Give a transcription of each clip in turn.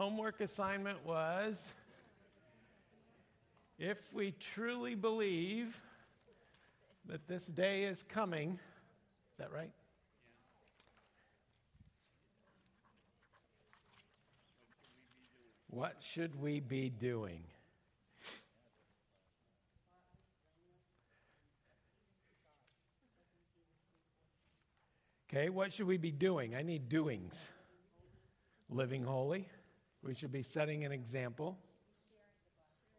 homework assignment was if we truly believe that this day is coming, is that right? What should we be doing? Okay, what should we be doing? I need doings. Living holy. We should be setting an example.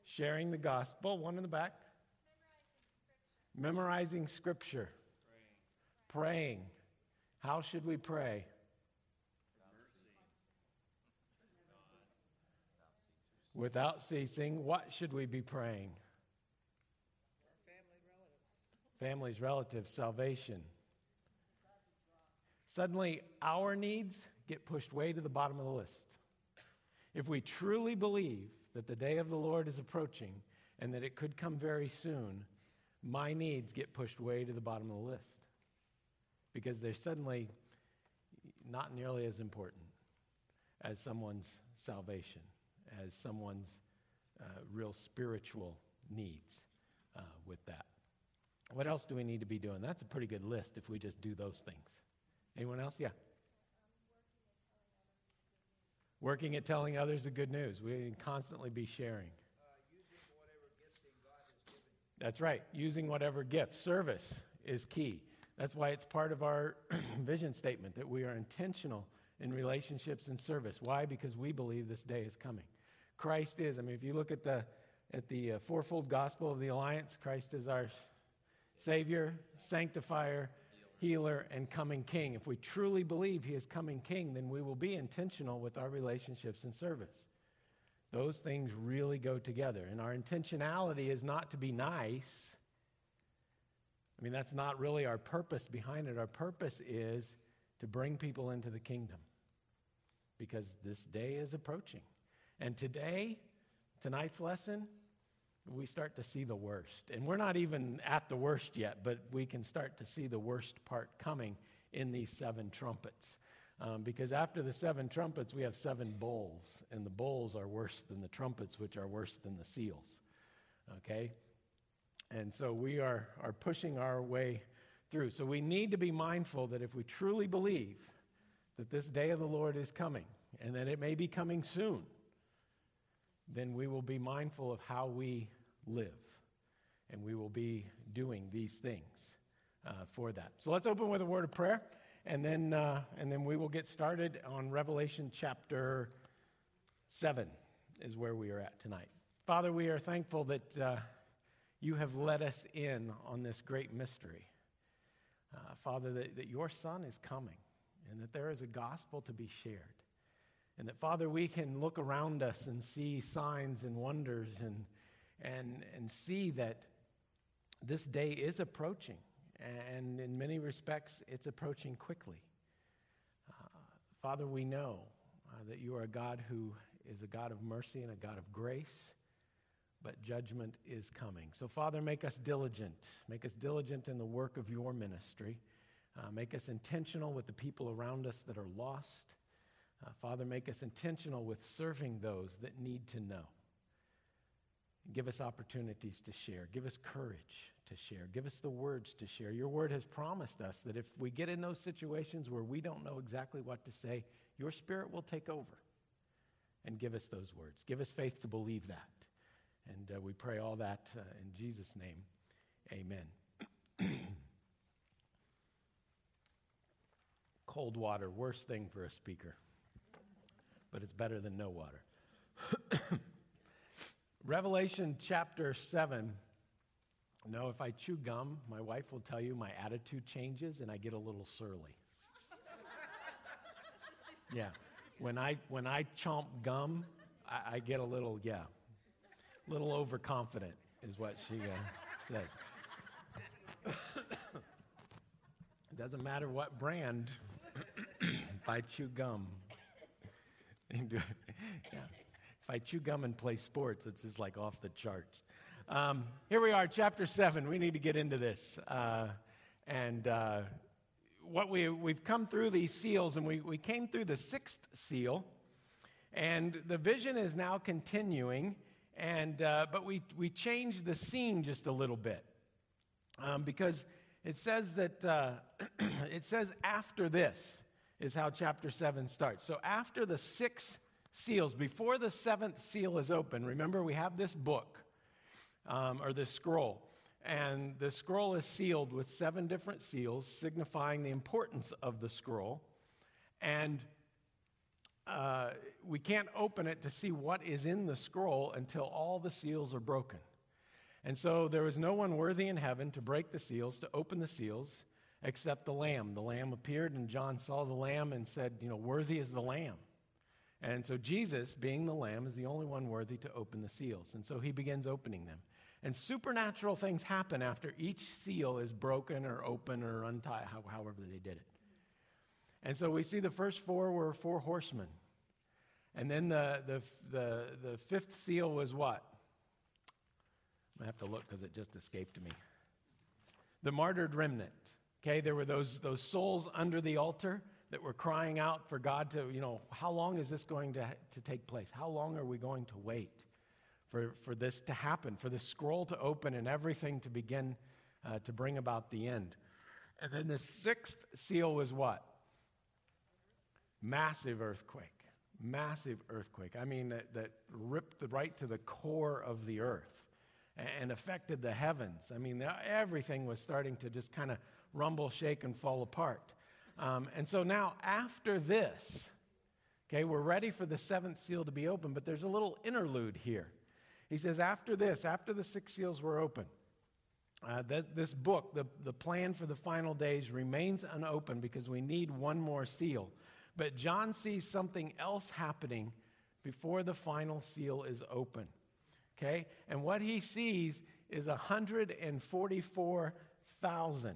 Sharing the gospel. One in the back. Memorizing scripture. Praying. How should we pray? Without ceasing. What should we be praying? Families, relatives, salvation. Suddenly, our needs get pushed way to the bottom of the list. If we truly believe that the day of the Lord is approaching and that it could come very soon, my needs get pushed way to the bottom of the list because they're suddenly not nearly as important as someone's salvation, as someone's uh, real spiritual needs uh, with that. What else do we need to be doing? That's a pretty good list if we just do those things. Anyone else? Yeah. Working at telling others the good news. We can constantly be sharing. That's right. Using whatever gift. Service is key. That's why it's part of our vision statement that we are intentional in relationships and service. Why? Because we believe this day is coming. Christ is. I mean, if you look at the at the uh, fourfold gospel of the alliance, Christ is our Savior, sanctifier, healer, and coming king. If we truly believe he is coming king, then we will be intentional with our relationships and service. Those things really go together. And our intentionality is not to be nice. I mean, that's not really our purpose behind it. Our purpose is to bring people into the kingdom because this day is approaching. And today, tonight's lesson, we start to see the worst. And we're not even at the worst yet, but we can start to see the worst part coming in these seven trumpets. Um, because after the seven trumpets, we have seven bowls, and the bowls are worse than the trumpets, which are worse than the seals. Okay? And so we are, are pushing our way through. So we need to be mindful that if we truly believe that this day of the Lord is coming, and that it may be coming soon, then we will be mindful of how we live. And we will be doing these things uh, for that. So let's open with a word of prayer, and then, uh, and then we will get started on Revelation chapter 7, is where we are at tonight. Father, we are thankful that uh, you have let us in on this great mystery. Uh, Father, that, that your Son is coming, and that there is a gospel to be shared. And that, Father, we can look around us and see signs and wonders and, and, and see that this day is approaching. And in many respects, it's approaching quickly. Uh, Father, we know uh, that you are a God who is a God of mercy and a God of grace, but judgment is coming. So, Father, make us diligent. Make us diligent in the work of your ministry. Uh, make us intentional with the people around us that are lost. Uh, Father, make us intentional with serving those that need to know. Give us opportunities to share. Give us courage to share. Give us the words to share. Your word has promised us that if we get in those situations where we don't know exactly what to say, your spirit will take over and give us those words. Give us faith to believe that. And uh, we pray all that uh, in Jesus' name. Amen. Cold water, worst thing for a speaker but it's better than no water. Revelation chapter 7. No, if I chew gum, my wife will tell you my attitude changes and I get a little surly. yeah. When I, when I chomp gum, I, I get a little, yeah, a little overconfident, is what she uh, says. it doesn't matter what brand, if I chew gum, yeah. If I chew gum and play sports, it's just like off the charts. Um, here we are, chapter 7. We need to get into this. Uh, and uh, what we, we've come through these seals, and we, we came through the sixth seal. And the vision is now continuing, and, uh, but we, we changed the scene just a little bit um, because it says that, uh, it says after this is how chapter 7 starts. So after the six seals, before the seventh seal is open, remember we have this book um, or this scroll. And the scroll is sealed with seven different seals, signifying the importance of the scroll. And uh, we can't open it to see what is in the scroll until all the seals are broken. And so there was no one worthy in heaven to break the seals, to open the seals, except the Lamb. The Lamb appeared, and John saw the Lamb and said, You know, worthy is the Lamb. And so Jesus, being the Lamb, is the only one worthy to open the seals. And so he begins opening them. And supernatural things happen after each seal is broken or open or untied, however they did it. And so we see the first four were four horsemen. And then the, the, the, the fifth seal was what? I have to look because it just escaped me. The martyred remnant. Okay, there were those, those souls under the altar that were crying out for God to, you know, how long is this going to, to take place? How long are we going to wait for, for this to happen, for the scroll to open and everything to begin uh, to bring about the end? And then the sixth seal was what? Massive earthquake. Massive earthquake. I mean, that, that ripped right to the core of the earth and affected the heavens. I mean, everything was starting to just kind of rumble, shake, and fall apart. Um, and so now, after this, okay, we're ready for the seventh seal to be open, but there's a little interlude here. He says, after this, after the six seals were open, uh, that this book, the, the plan for the final days, remains unopened because we need one more seal. But John sees something else happening before the final seal is open. Okay? And what he sees is 144,000.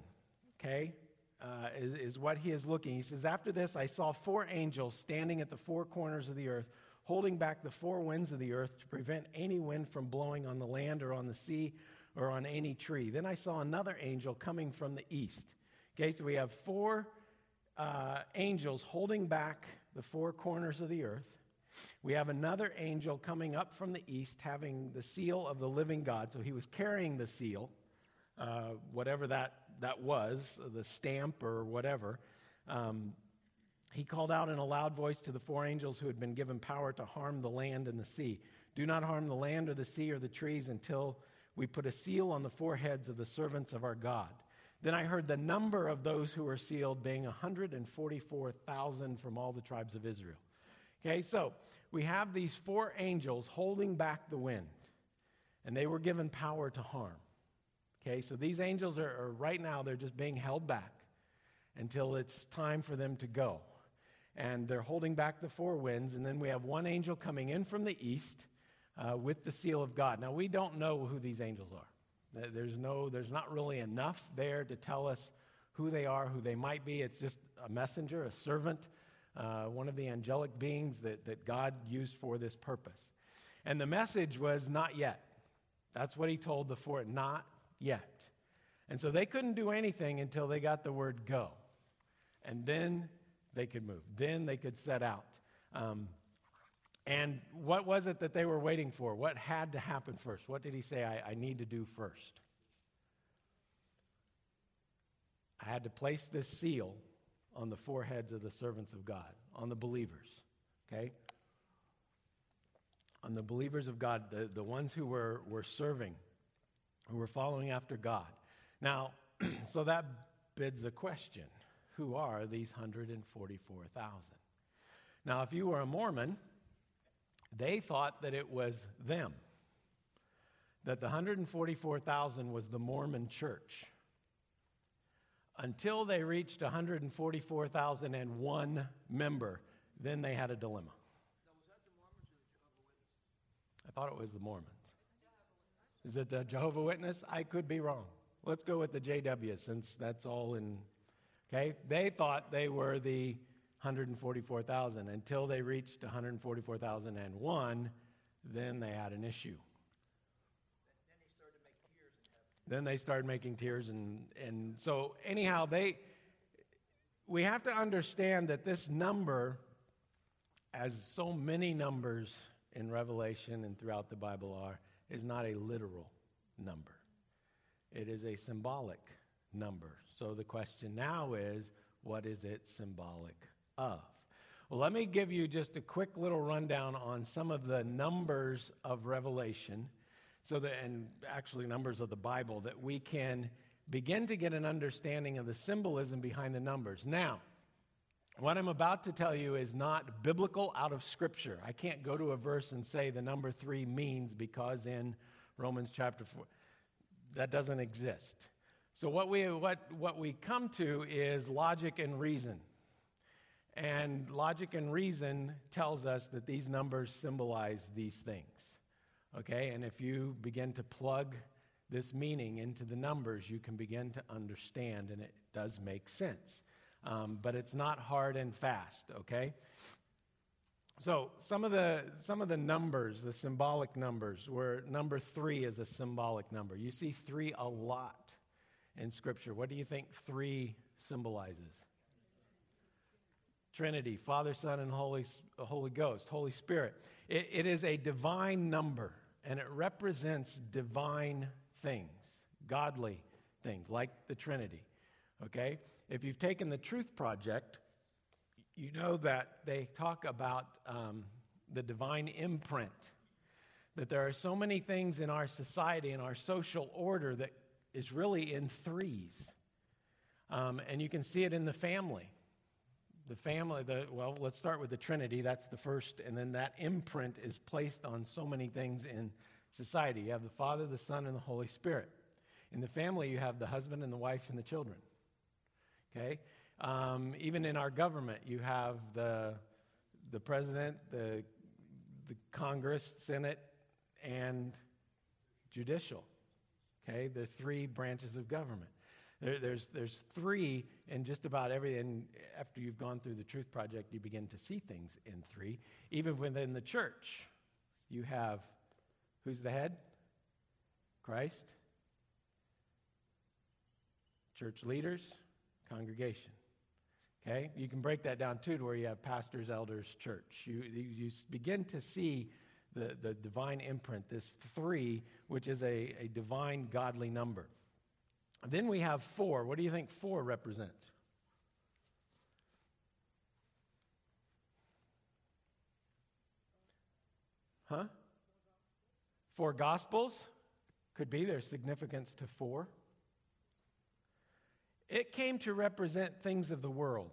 Okay? Uh, is, is what he is looking. He says, After this, I saw four angels standing at the four corners of the earth, holding back the four winds of the earth to prevent any wind from blowing on the land or on the sea or on any tree. Then I saw another angel coming from the east. Okay, so we have four uh, angels holding back the four corners of the earth. We have another angel coming up from the east having the seal of the living God. So he was carrying the seal, uh, whatever that, that was, the stamp or whatever. Um, he called out in a loud voice to the four angels who had been given power to harm the land and the sea Do not harm the land or the sea or the trees until we put a seal on the foreheads of the servants of our God. Then I heard the number of those who were sealed being 144,000 from all the tribes of Israel. Okay, so we have these four angels holding back the wind, and they were given power to harm. Okay, so these angels are, are right now, they're just being held back until it's time for them to go. And they're holding back the four winds, and then we have one angel coming in from the east uh, with the seal of God. Now, we don't know who these angels are. There's, no, there's not really enough there to tell us who they are, who they might be. It's just a messenger, a servant uh, one of the angelic beings that, that God used for this purpose. And the message was not yet. That's what he told the four, not yet. And so they couldn't do anything until they got the word go. And then they could move. Then they could set out. Um, and what was it that they were waiting for? What had to happen first? What did he say I, I need to do first? I had to place this seal on the foreheads of the servants of God, on the believers, okay? On the believers of God, the, the ones who were, were serving, who were following after God. Now, so that bids a question who are these 144,000? Now, if you were a Mormon, they thought that it was them, that the 144,000 was the Mormon church until they reached 144,001 member. Then they had a dilemma. I thought it was the Mormons. Is it the Jehovah Witness? I could be wrong. Let's go with the JW since that's all in. Okay, they thought they were the 144,000 until they reached 144,001. Then they had an issue. Then they started making tiers, and, and so, anyhow, they, we have to understand that this number as so many numbers in Revelation and throughout the Bible are, is not a literal number. It is a symbolic number. So the question now is what is it symbolic of? Well, let me give you just a quick little rundown on some of the numbers of Revelation, so that, and actually numbers of the Bible, that we can begin to get an understanding of the symbolism behind the numbers. Now, what I'm about to tell you is not biblical out of Scripture. I can't go to a verse and say the number three means because in Romans chapter 4, that doesn't exist. So, what we, what, what we come to is logic and reason. And logic and reason tells us that these numbers symbolize these things. Okay? And if you begin to plug this meaning into the numbers, you can begin to understand, and it does make sense. Um, but it's not hard and fast, okay? So some of the some of the numbers, the symbolic numbers, where number three is a symbolic number. You see three a lot in Scripture. What do you think three symbolizes? Trinity, Father, Son, and Holy, Holy Ghost, Holy Spirit. It, it is a divine number, and it represents divine things, godly things, like the Trinity. Okay? If you've taken the Truth Project, you know that they talk about um, the divine imprint. That there are so many things in our society, in our social order, that is really in threes. Um, and you can see it in the family the family, the, well, let's start with the Trinity. That's the first. And then that imprint is placed on so many things in society. You have the Father, the Son, and the Holy Spirit. In the family, you have the husband and the wife and the children. Okay? Um, even in our government, you have the, the president, the, the Congress, Senate, and judicial. Okay? The three branches of government. There, there's, there's three in just about every, and after you've gone through the Truth Project, you begin to see things in three. Even within the church, you have who's the head? Christ. Church leaders, congregation. Okay? You can break that down too to where you have pastors, elders, church. You, you begin to see the, the divine imprint, this three, which is a, a divine godly number. Then we have four. What do you think four represents? Huh? Four gospels? Could be there's significance to four. It came to represent things of the world.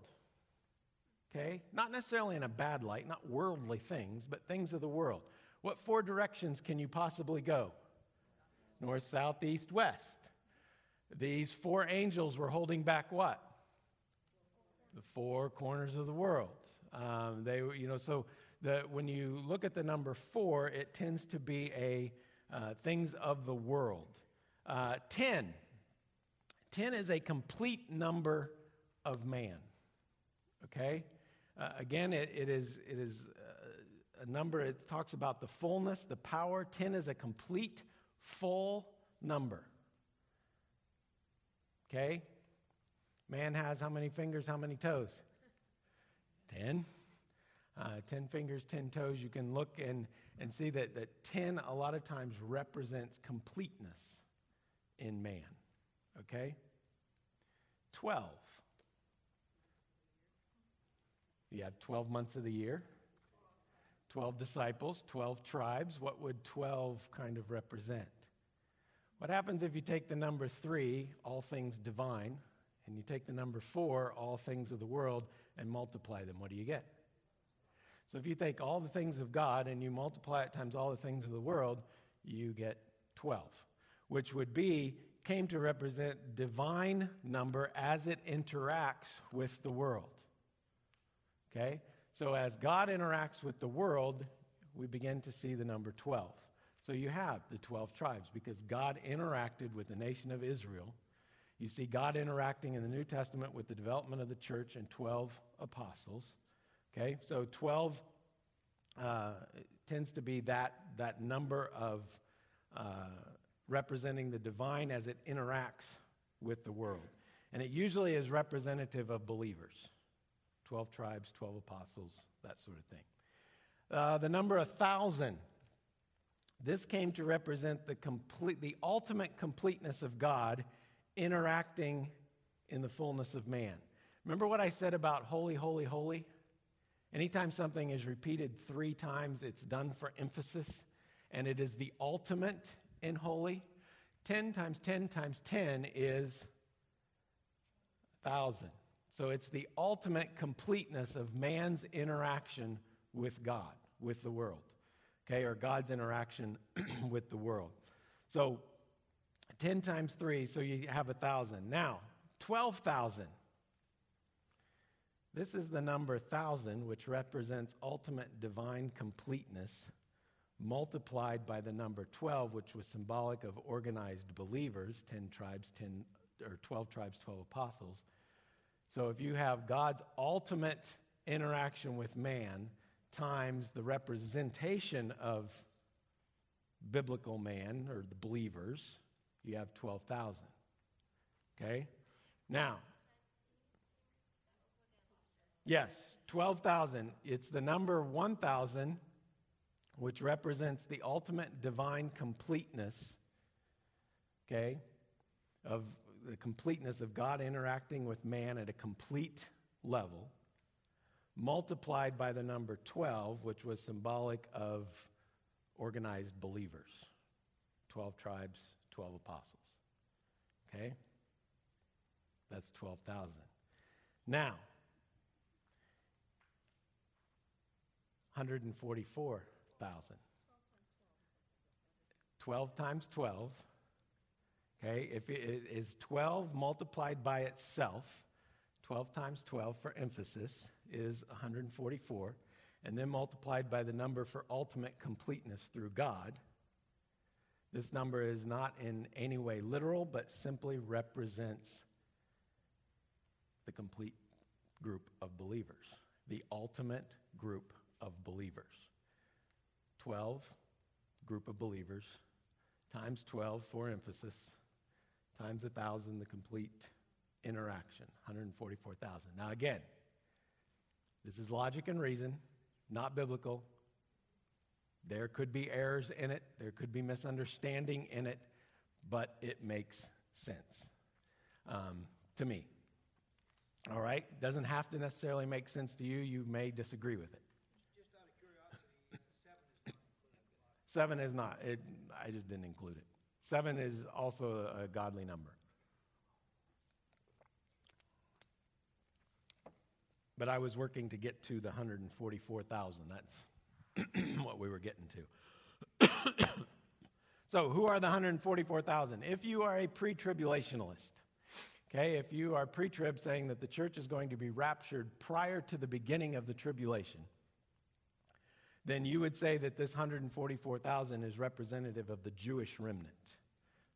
Okay? Not necessarily in a bad light, not worldly things, but things of the world. What four directions can you possibly go? North, south, east, west. These four angels were holding back what? The four corners of the world. Um, they you know, so the, when you look at the number four, it tends to be a uh, things of the world. Uh, ten. Ten is a complete number of man. Okay? Uh, again, it, it is, it is uh, a number, it talks about the fullness, the power. Ten is a complete, full number. Okay? Man has how many fingers, how many toes? Ten. Uh, ten fingers, ten toes. You can look and, and see that, that ten a lot of times represents completeness in man. Okay? Twelve. You have 12 months of the year, 12 disciples, 12 tribes. What would 12 kind of represent? What happens if you take the number three, all things divine, and you take the number four, all things of the world, and multiply them? What do you get? So if you take all the things of God and you multiply it times all the things of the world, you get 12, which would be, came to represent divine number as it interacts with the world. Okay? So as God interacts with the world, we begin to see the number 12. So you have the 12 tribes because God interacted with the nation of Israel. You see God interacting in the New Testament with the development of the church and 12 apostles. Okay, so 12 uh, tends to be that, that number of uh, representing the divine as it interacts with the world. And it usually is representative of believers 12 tribes, 12 apostles, that sort of thing. Uh, the number 1,000. This came to represent the, complete, the ultimate completeness of God interacting in the fullness of man. Remember what I said about holy, holy, holy? Anytime something is repeated three times, it's done for emphasis, and it is the ultimate in holy. 10 times 10 times 10 is 1,000. So it's the ultimate completeness of man's interaction with God, with the world, okay, or God's interaction with the world. So 10 times 3, so you have a 1,000. Now, 12,000. This is the number 1,000, which represents ultimate divine completeness, multiplied by the number 12, which was symbolic of organized believers 10 tribes, 10, or 12 tribes, 12 apostles. So if you have God's ultimate interaction with man times the representation of biblical man or the believers, you have 12,000. Okay? Now, yes, 12,000. It's the number 1,000, which represents the ultimate divine completeness, okay, of the completeness of God interacting with man at a complete level, multiplied by the number 12, which was symbolic of organized believers 12 tribes, 12 apostles. Okay? That's 12,000. Now, 144,000. 12 times 12 Okay, if it is 12 multiplied by itself, 12 times 12 for emphasis is 144, and then multiplied by the number for ultimate completeness through God. This number is not in any way literal, but simply represents the complete group of believers, the ultimate group of believers. 12, group of believers, times 12 for emphasis times a thousand, the complete interaction, 144,000. Now, again, this is logic and reason, not biblical. There could be errors in it, there could be misunderstanding in it, but it makes sense um, to me. All right? Doesn't have to necessarily make sense to you. You may disagree with it. Just out of curiosity, seven is not. It, I just didn't include it. Seven is also a godly number. But I was working to get to the 144,000. That's what we were getting to. so, who are the 144,000? If you are a pre tribulationalist, okay, if you are pre trib saying that the church is going to be raptured prior to the beginning of the tribulation, then you would say that this 144,000 is representative of the Jewish remnant,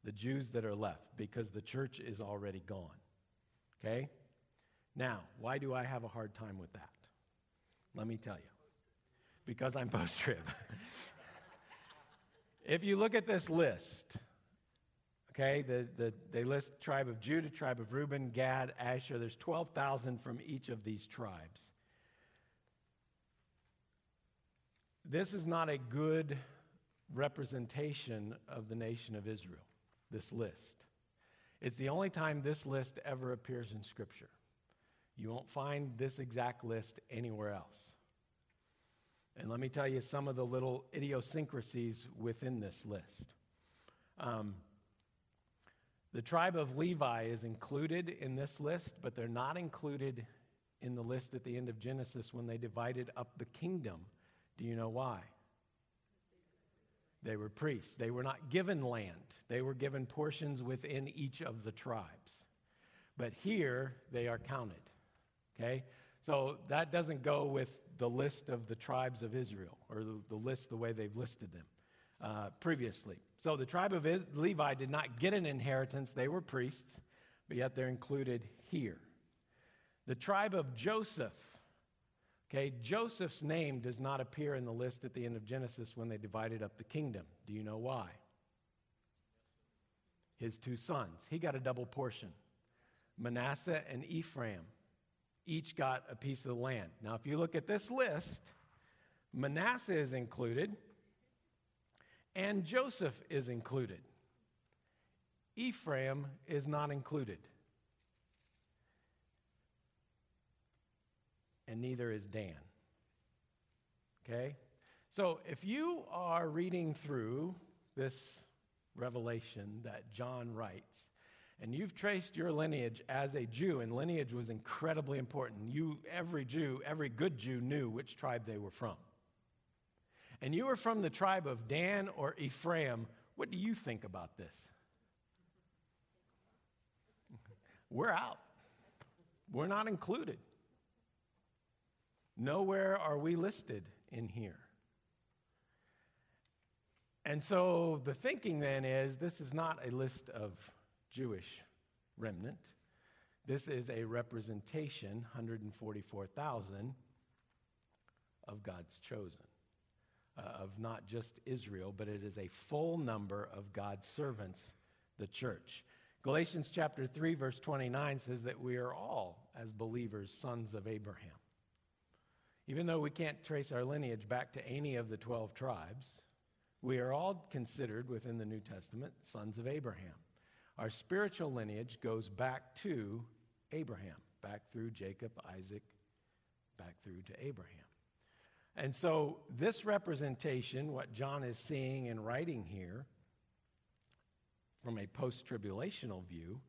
the Jews that are left, because the church is already gone. Okay? Now, why do I have a hard time with that? Let me tell you. Because I'm post trib. if you look at this list, okay, the, the, they list tribe of Judah, tribe of Reuben, Gad, Asher. There's 12,000 from each of these tribes. This is not a good representation of the nation of Israel, this list. It's the only time this list ever appears in Scripture. You won't find this exact list anywhere else. And let me tell you some of the little idiosyncrasies within this list. Um, the tribe of Levi is included in this list, but they're not included in the list at the end of Genesis when they divided up the kingdom do you know why? They were priests. They were not given land, they were given portions within each of the tribes. But here they are counted. Okay? So that doesn't go with the list of the tribes of Israel or the, the list the way they've listed them uh, previously. So the tribe of Levi did not get an inheritance, they were priests, but yet they're included here. The tribe of Joseph Okay, Joseph's name does not appear in the list at the end of Genesis when they divided up the kingdom. Do you know why? His two sons. He got a double portion. Manasseh and Ephraim each got a piece of the land. Now, if you look at this list, Manasseh is included, and Joseph is included. Ephraim is not included. And neither is Dan. Okay? So if you are reading through this revelation that John writes, and you've traced your lineage as a Jew, and lineage was incredibly important. You, every Jew, every good Jew knew which tribe they were from. And you were from the tribe of Dan or Ephraim. What do you think about this? We're out. We're not included. Nowhere are we listed in here. And so the thinking then is this is not a list of Jewish remnant. This is a representation, 144,000, of God's chosen, uh, of not just Israel, but it is a full number of God's servants, the church. Galatians chapter 3, verse 29 says that we are all, as believers, sons of Abraham. Even though we can't trace our lineage back to any of the 12 tribes, we are all considered within the New Testament sons of Abraham. Our spiritual lineage goes back to Abraham, back through Jacob, Isaac, back through to Abraham. And so, this representation, what John is seeing and writing here from a post tribulational view,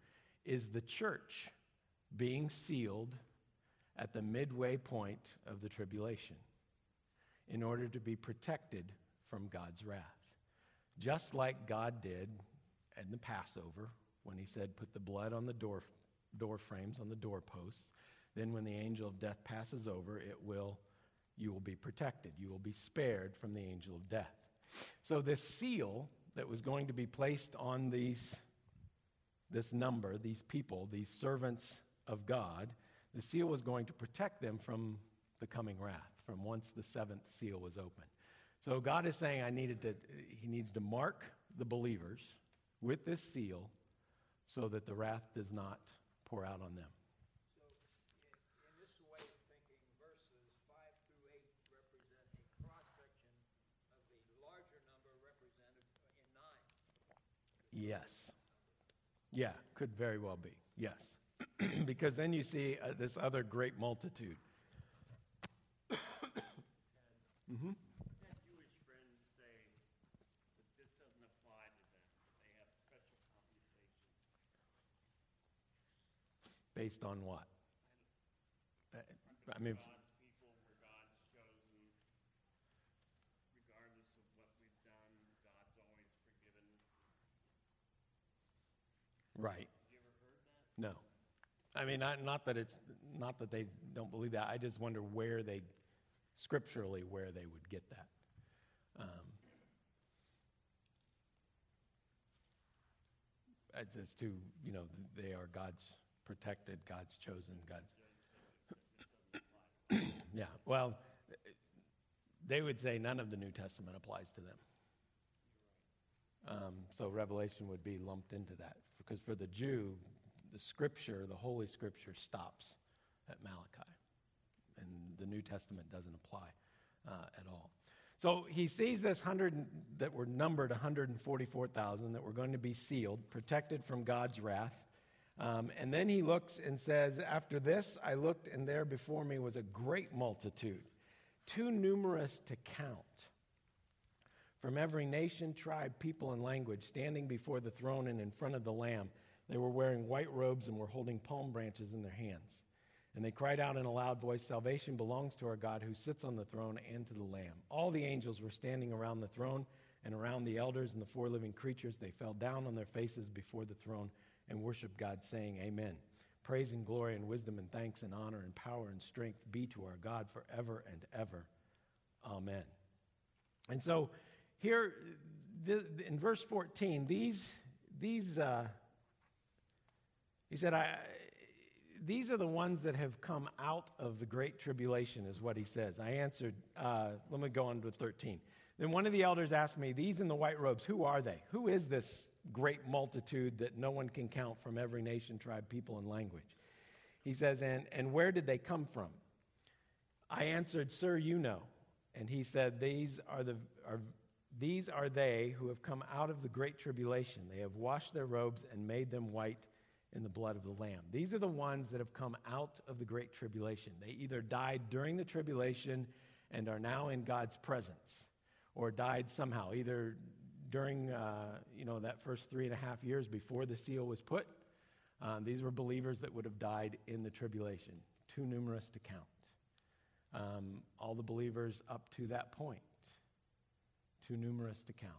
is the church being sealed at the midway point of the tribulation in order to be protected from God's wrath. Just like God did in the Passover when he said, Put the blood on the door, door frames, on the doorposts. Then, when the angel of death passes over, it will, you will be protected. You will be spared from the angel of death. So, this seal that was going to be placed on these, this number, these people, these servants of God, the seal was going to protect them from the coming wrath, from once the seventh seal was opened. So God is saying I needed to, he needs to mark the believers with this seal so that the wrath does not pour out on them. So, in, in this way of thinking, verses 5 through 8 represent a cross section of the larger number represented in 9. Yes. Yeah, could very well be. Yes. because then you see uh, this other great multitude. mm-hmm. Jewish friends say that this doesn't apply to them. They have special compensation. Based on what? I mean, God's people were God's chosen. Regardless of what we've done, God's always forgiven. right. You ever heard that? No. I mean, not, not that it's not that they don't believe that. I just wonder where they, scripturally, where they would get that. Um, it's you know they are God's protected, God's chosen, God's. yeah. Well, they would say none of the New Testament applies to them. Um, so Revelation would be lumped into that because for the Jew, the Scripture, the Holy Scripture, stops at Malachi, and the New Testament doesn't apply uh, at all. So he sees this hundred that were numbered 144,000 that were going to be sealed, protected from God's wrath. Um, and then he looks and says, After this, I looked, and there before me was a great multitude, too numerous to count, from every nation, tribe, people, and language, standing before the throne and in front of the Lamb. They were wearing white robes and were holding palm branches in their hands. And they cried out in a loud voice Salvation belongs to our God who sits on the throne and to the Lamb. All the angels were standing around the throne and around the elders and the four living creatures. They fell down on their faces before the throne and worshiped God, saying, Amen. Praise and glory and wisdom and thanks and honor and power and strength be to our God forever and ever. Amen. And so here in verse 14, these, these uh, he said, I, these are the ones that have come out of the great tribulation, is what he says. I answered, uh, let me go on to 13. Then one of the elders asked me, These in the white robes, who are they? Who is this great multitude that no one can count from every nation, tribe, people, and language? He says, And, and where did they come from? I answered, Sir, you know. And he said, These are, the, are, these are they who have come out of the great tribulation. They have washed their robes and made them white in the blood of the Lamb. These are the ones that have come out of the great tribulation. They either died during the tribulation and are now in God's presence, or died somehow, either during uh, you know that first three and a half years before the seal was put. Um, these were believers that would have died in the tribulation, too numerous to count. Um, all the believers up to that point, too numerous to count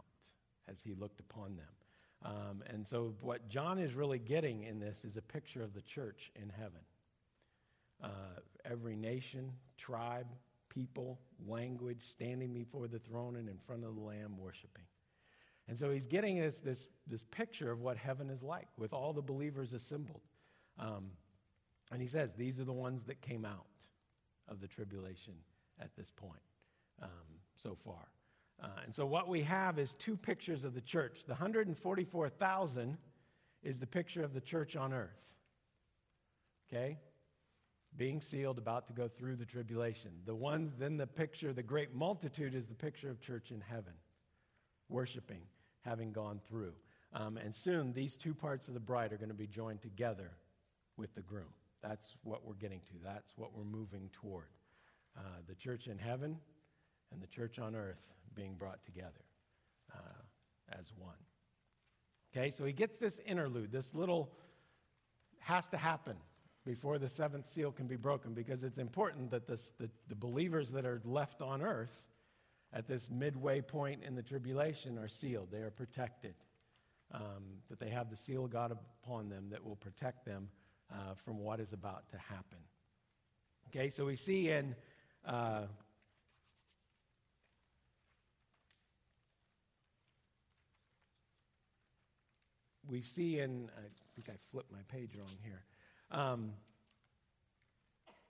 as he looked upon them. Um, and so, what John is really getting in this is a picture of the church in heaven. Uh, every nation, tribe, people, language standing before the throne and in front of the Lamb worshiping. And so he's getting this, this, this picture of what heaven is like with all the believers assembled. Um, and he says, These are the ones that came out of the tribulation at this point um, so far. Uh, and so what we have is two pictures of the church. The 144,000 is the picture of the church on earth. Okay? Being sealed, about to go through the tribulation. The ones, then the picture, the great multitude is the picture of church in heaven, worshiping, having gone through. Um, and soon, these two parts of the bride are going to be joined together with the groom. That's what we're getting to. That's what we're moving toward. Uh, the church in heaven and the church on earth being brought together uh, as one. Okay, so he gets this interlude, this little has to happen before the seventh seal can be broken because it's important that this, the, the believers that are left on earth at this midway point in the tribulation are sealed. They are protected. Um, that they have the seal of God upon them that will protect them uh, from what is about to happen. Okay, so we see in uh, we see in, I think I flipped my page wrong here. Um,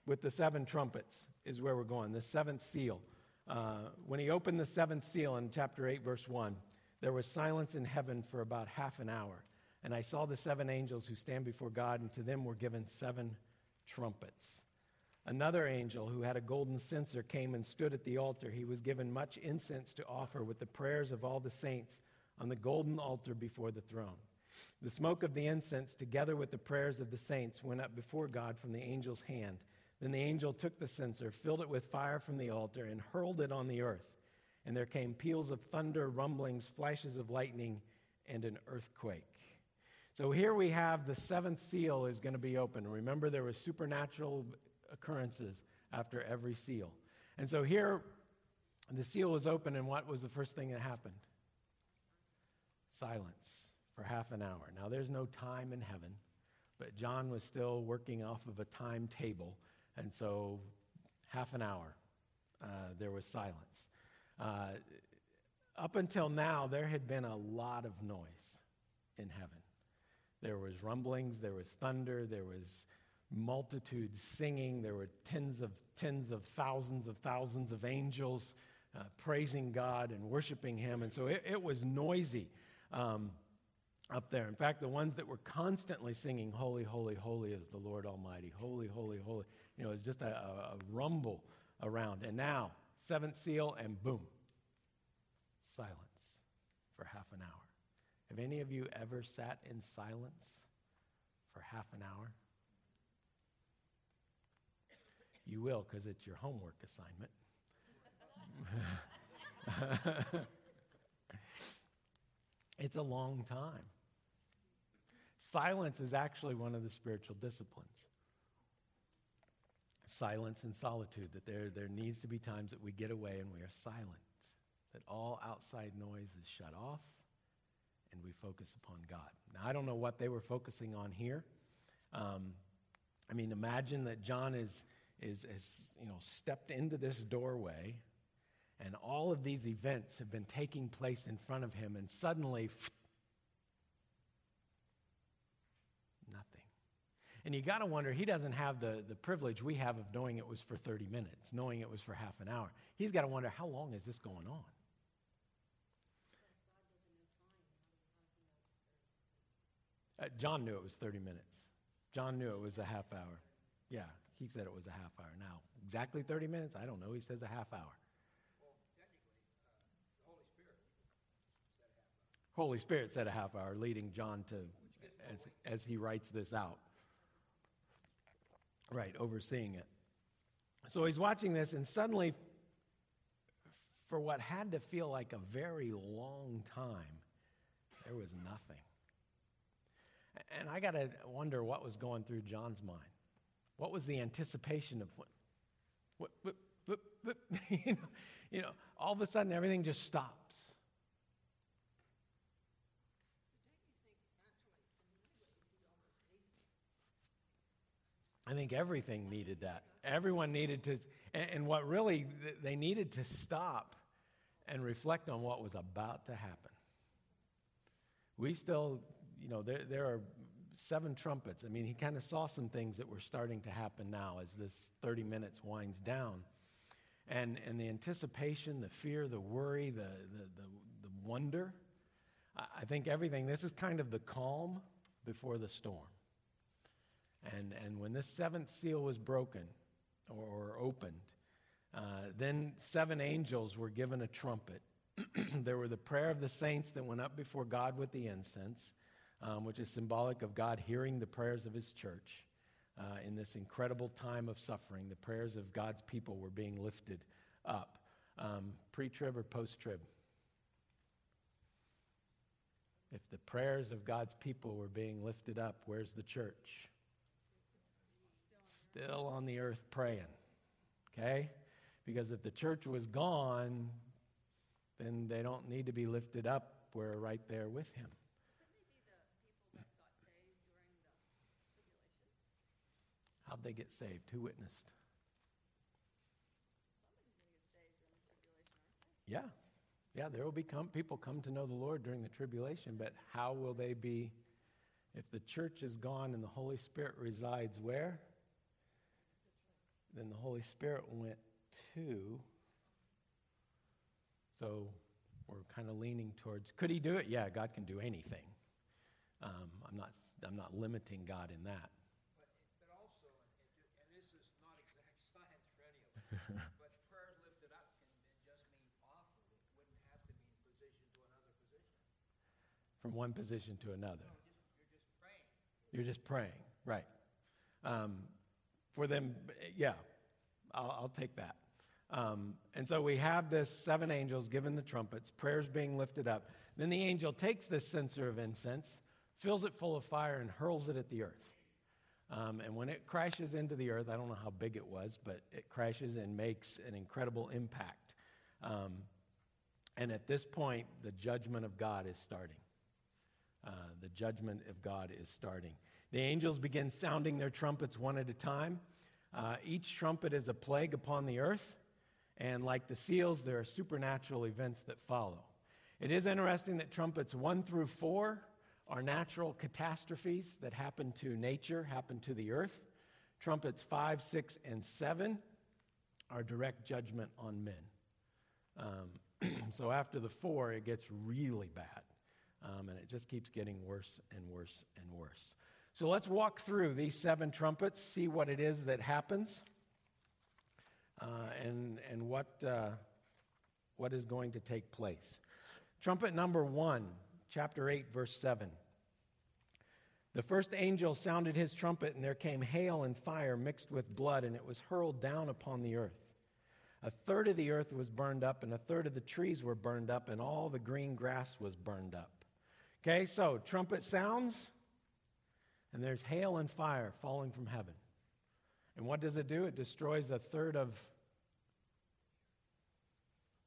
with the seven trumpets is where we're going, the seventh seal. Uh, when he opened the seventh seal in chapter 8, verse 1, there was silence in heaven for about half an hour. And I saw the seven angels who stand before God, and to them were given seven trumpets. Another angel who had a golden censer came and stood at the altar. He was given much incense to offer with the prayers of all the saints on the golden altar before the throne. The smoke of the incense, together with the prayers of the saints, went up before God from the angel's hand. Then the angel took the censer, filled it with fire from the altar, and hurled it on the earth. And there came peals of thunder, rumblings, flashes of lightning, and an earthquake. So here we have the seventh seal is going to be open. Remember, there were supernatural occurrences after every seal. And so here, the seal was open, and what was the first thing that happened? Silence for half an hour. Now, there's no time in heaven, but John was still working off of a timetable, and so half an hour uh, there was silence. Uh, up until now, there had been a lot of noise in heaven. There was rumblings, there was thunder, there was multitudes singing, there were tens of tens of thousands of thousands of angels uh, praising God and worshiping Him, and so it, it was noisy. Um, up there. In fact, the ones that were constantly singing, Holy, Holy, Holy is the Lord Almighty. Holy, Holy, Holy. You know, it's just a, a, rumble around. And now, seventh seal, and boom, silence for half an hour. Have any of you ever sat in silence for half an hour? You will, because it's your homework assignment. it's a long time. Silence is actually one of the spiritual disciplines. Silence and solitude, that there, there needs to be times that we get away and we are silent, that all outside noise is shut off and we focus upon God. Now, I don't know what they were focusing on here. Um, I mean, imagine that John is, is, is, you know, stepped into this doorway and all of these events have been taking place in front of him, and suddenly, And you got to wonder, he doesn't have the, the privilege we have of knowing it was for 30 minutes, knowing it was for half an hour. He's got to wonder, how long is this going on? Uh, John knew it was 30 minutes. John knew it was a half hour. Yeah, he said it was a half hour. Now, exactly 30 minutes? I don't know. He says a half hour. Uh, Holy Spirit said a half hour, leading John to, as, as he writes this out. Right, overseeing it. So he's watching this, and suddenly, for what had to feel like a very long time, there was nothing. And I got to wonder what was going through John's mind. What was the anticipation of what, what, what, what, you, know, you know, all of a sudden everything just stops. I think everything needed that. Everyone needed to, and, what really they needed to stop and reflect on what was about to happen. We still, you know, there, there are seven trumpets. I mean, he kind of saw some things that were starting to happen now as this 30 minutes winds down. And, and the anticipation, the fear, the worry, the, the, the, the wonder. I think everything, this is kind of the calm before the storm. And, and when this seventh seal was broken or, or opened, uh, then seven angels were given a trumpet. there were the prayer of the saints that went up before God with the incense, um, which is symbolic of God hearing the prayers of his church. Uh, in this incredible time of suffering, the prayers of God's people were being lifted up. Um, Pre trib or post trib? If the prayers of God's people were being lifted up, where's the church? Still on the earth praying. Okay? Because if the church was gone, then they don't need to be lifted up. We're right there with him. How'd they get saved? Who witnessed? Yeah. Yeah, there will be come, people come to know the Lord during the tribulation, but how will they be if the church is gone and the Holy Spirit resides where? Then the Holy Spirit went to. So we're kind of leaning towards could he do it? Yeah, God can do anything. Um, I'm, not, I'm not limiting God in that. But, but also, and, and this is not exact science for any of us, but prayers lifted up can can just mean offered. It wouldn't have to mean position to another position. From one position to another. No, just, you're just praying. You're just praying, right? Um, for them, yeah, I'll, I'll take that. Um, and so we have this seven angels given the trumpets, prayers being lifted up. Then the angel takes this censer of incense, fills it full of fire, and hurls it at the earth. Um, and when it crashes into the earth, I don't know how big it was, but it crashes and makes an incredible impact. Um, and at this point, the judgment of God is starting. Uh, the judgment of God is starting. The angels begin sounding their trumpets one at a time. Uh, each trumpet is a plague upon the earth, and like the seals, there are supernatural events that follow. It is interesting that trumpets one through four are natural catastrophes that happen to nature, happen to the earth. Trumpets five, six, and seven are direct judgment on men. Um, so after the four, it gets really bad. Um, and it just keeps getting worse and worse and worse. So let's walk through these seven trumpets, see what it is that happens, uh, and, and what, uh, what is going to take place. Trumpet number one, chapter 8, verse 7. The first angel sounded his trumpet, and there came hail and fire mixed with blood, and it was hurled down upon the earth. A third of the earth was burned up, and a third of the trees were burned up, and all the green grass was burned up. Okay, so trumpet sounds, and there's hail and fire falling from heaven. And what does it do? It destroys a third of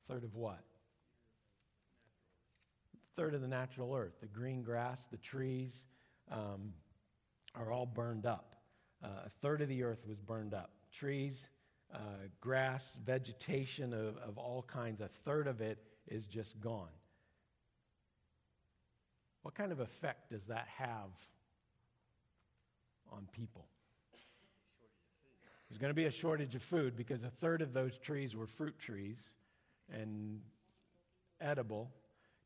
third of what? Third of the natural earth. The green grass, the trees um, are all burned up. Uh, a third of the earth was burned up. Trees, uh, grass, vegetation of, of all kinds, a third of it is just gone. What kind of effect does that have on people? There's going to be a shortage of food because a third of those trees were fruit trees and edible.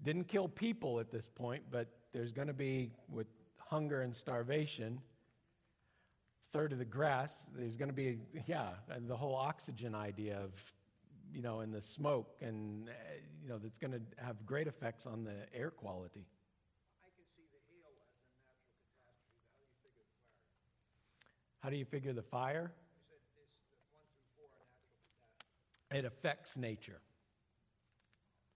Didn't kill people at this point, but there's going to be, with hunger and starvation, third of the grass, there's going to be, yeah, the whole oxygen idea of, you know, and the smoke and, you know, that's going to have great effects on the air quality. I can see the hail as a natural catastrophe. How do you figure the fire? It affects nature.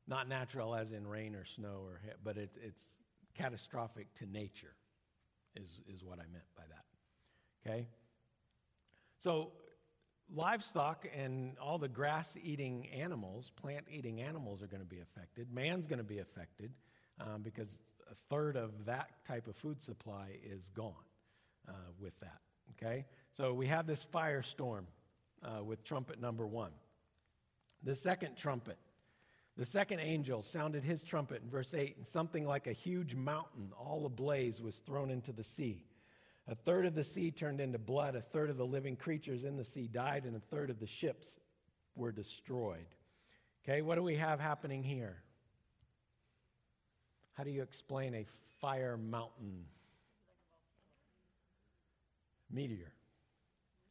Not natural as in rain or snow, or but it, it's catastrophic to nature, is, is what I meant by that. Okay? So, livestock and all the grass eating animals, plant eating animals are going to be affected. Man's going to be affected um, because a third of that type of food supply is gone uh, with that. Okay? So, we have this firestorm uh, with trumpet number one. The second trumpet, the second angel sounded his trumpet in verse 8, and something like a huge mountain, all ablaze, was thrown into the sea. A third of the sea turned into blood, a third of the living creatures in the sea died, and a third of the ships were destroyed. Okay, what do we have happening here? How do you explain a fire mountain? Meteor.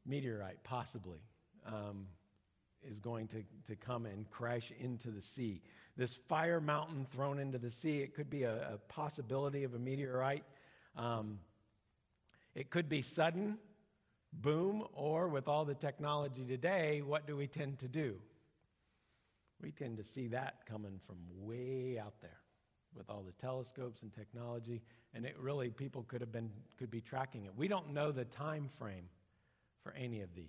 Meteorite, possibly. Um, is going to, to come and crash into the sea. This fire mountain thrown into the sea, it could be a, a possibility of a meteorite. Um, it could be sudden, boom, or with all the technology today, what do we tend to do? We tend to see that coming from way out there with all the telescopes and technology, and it really people could have been could be tracking it. We don't know the time frame for any of these.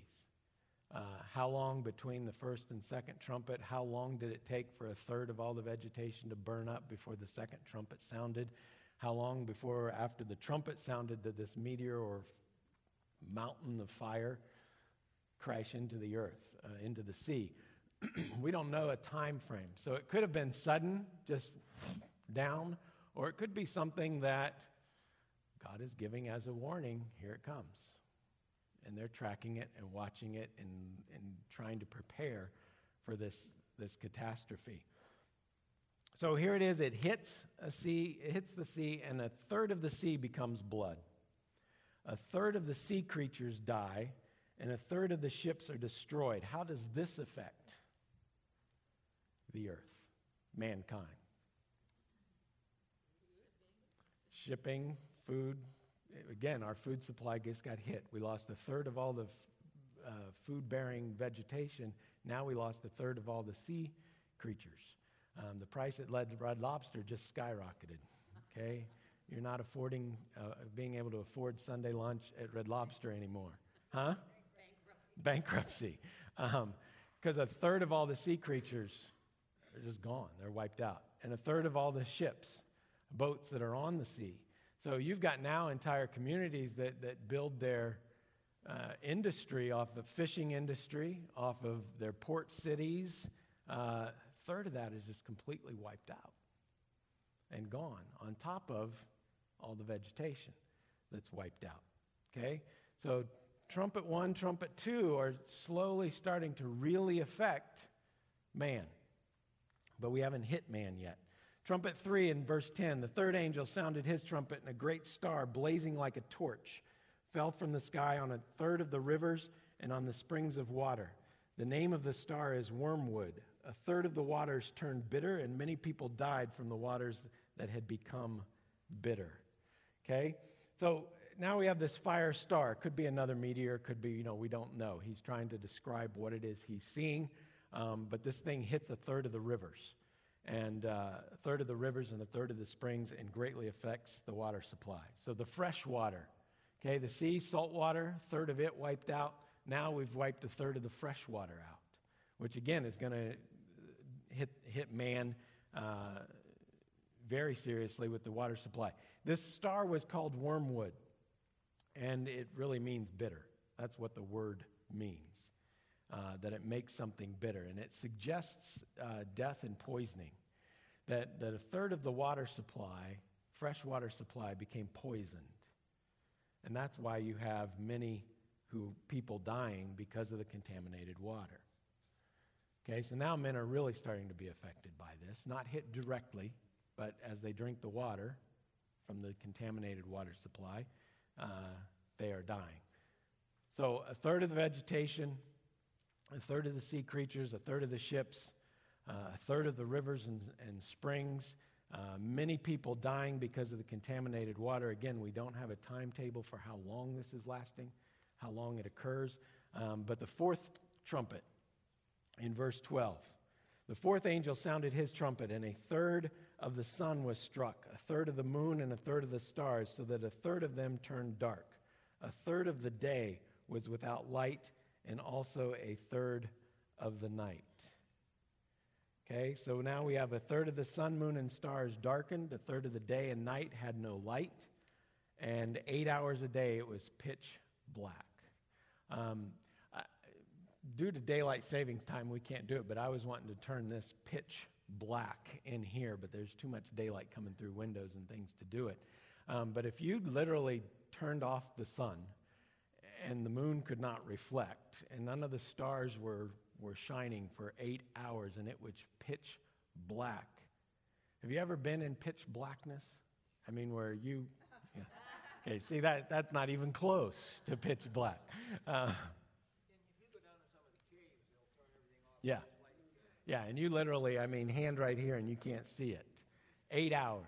Uh, how long between the first and second trumpet? How long did it take for a third of all the vegetation to burn up before the second trumpet sounded? How long before or after the trumpet sounded did this meteor or mountain of fire crash into the earth, uh, into the sea? we don't know a time frame. So it could have been sudden, just down, or it could be something that God is giving as a warning here it comes and they're tracking it and watching it and, and trying to prepare for this, this catastrophe. So here it is, it hits a sea, it hits the sea, and a third of the sea becomes blood. A third of the sea creatures die, and a third of the ships are destroyed. How does this affect the earth, mankind? Shipping, food, again, our food supply just got hit. We lost a third of all the uh, food bearing vegetation. Now we lost a third of all the sea creatures. Um, the price at Red, Red Lobster just skyrocketed. Okay? You're not affording, uh, being able to afford Sunday lunch at Red Lobster anymore. Huh? Bankruptcy. Because um, a third of all the sea creatures are just gone, they're wiped out. And a third of all the ships, boats that are on the sea, so you've got now entire communities that, that build their uh, industry off the fishing industry, off of their port cities. Uh, third of that is just completely wiped out and gone, on top of all the vegetation that's wiped out. Okay? So trumpet one, trumpet two are slowly starting to really affect man. But we haven't hit man yet. Trumpet 3 in verse 10 the third angel sounded his trumpet, and a great star, blazing like a torch, fell from the sky on a third of the rivers and on the springs of water. The name of the star is Wormwood. A third of the waters turned bitter, and many people died from the waters that had become bitter. Okay? So now we have this fire star. Could be another meteor, could be, you know, we don't know. He's trying to describe what it is he's seeing, um, but this thing hits a third of the rivers and uh, a third of the rivers and a third of the springs and greatly affects the water supply. So the fresh water, okay, the sea, salt water, third of it wiped out. Now we've wiped a third of the fresh water out, which again is going to hit, hit man uh, very seriously with the water supply. This star was called wormwood, and it really means bitter. That's what the word means uh, that it makes something bitter. And it suggests uh, death and poisoning. That, that a third of the water supply, fresh water supply, became poisoned. And that's why you have many who people dying because of the contaminated water. Okay, so now men are really starting to be affected by this, not hit directly, but as they drink the water from the contaminated water supply, uh, they are dying. So a third of the vegetation, a third of the sea creatures, a third of the ships uh, a third of the rivers and, and springs, uh, many people dying because of the contaminated water. Again, we don't have a timetable for how long this is lasting, how long it occurs. Um, but the fourth trumpet in verse 12 the fourth angel sounded his trumpet, and a third of the sun was struck, a third of the moon, and a third of the stars, so that a third of them turned dark. A third of the day was without light, and also a third of the night. Okay, so now we have a third of the sun, moon, and stars darkened, a third of the day and night had no light, and eight hours a day it was pitch black. Um, due to daylight savings time, we can't do it, but I was wanting to turn this pitch black in here, but there's too much daylight coming through windows and things to do it. Um, but if you literally turned off the sun and the moon could not reflect, and none of the stars were, were shining for eight hours, and it was pitch black. Have you ever been in pitch blackness? I mean, where you. yeah. Okay, see, that, that's not even close to pitch black. Uh, And if you go down to some of the caves, they'll turn everything off. yeah. Yeah, and you literally, I mean, hand right here and you can't see it. Eight hours.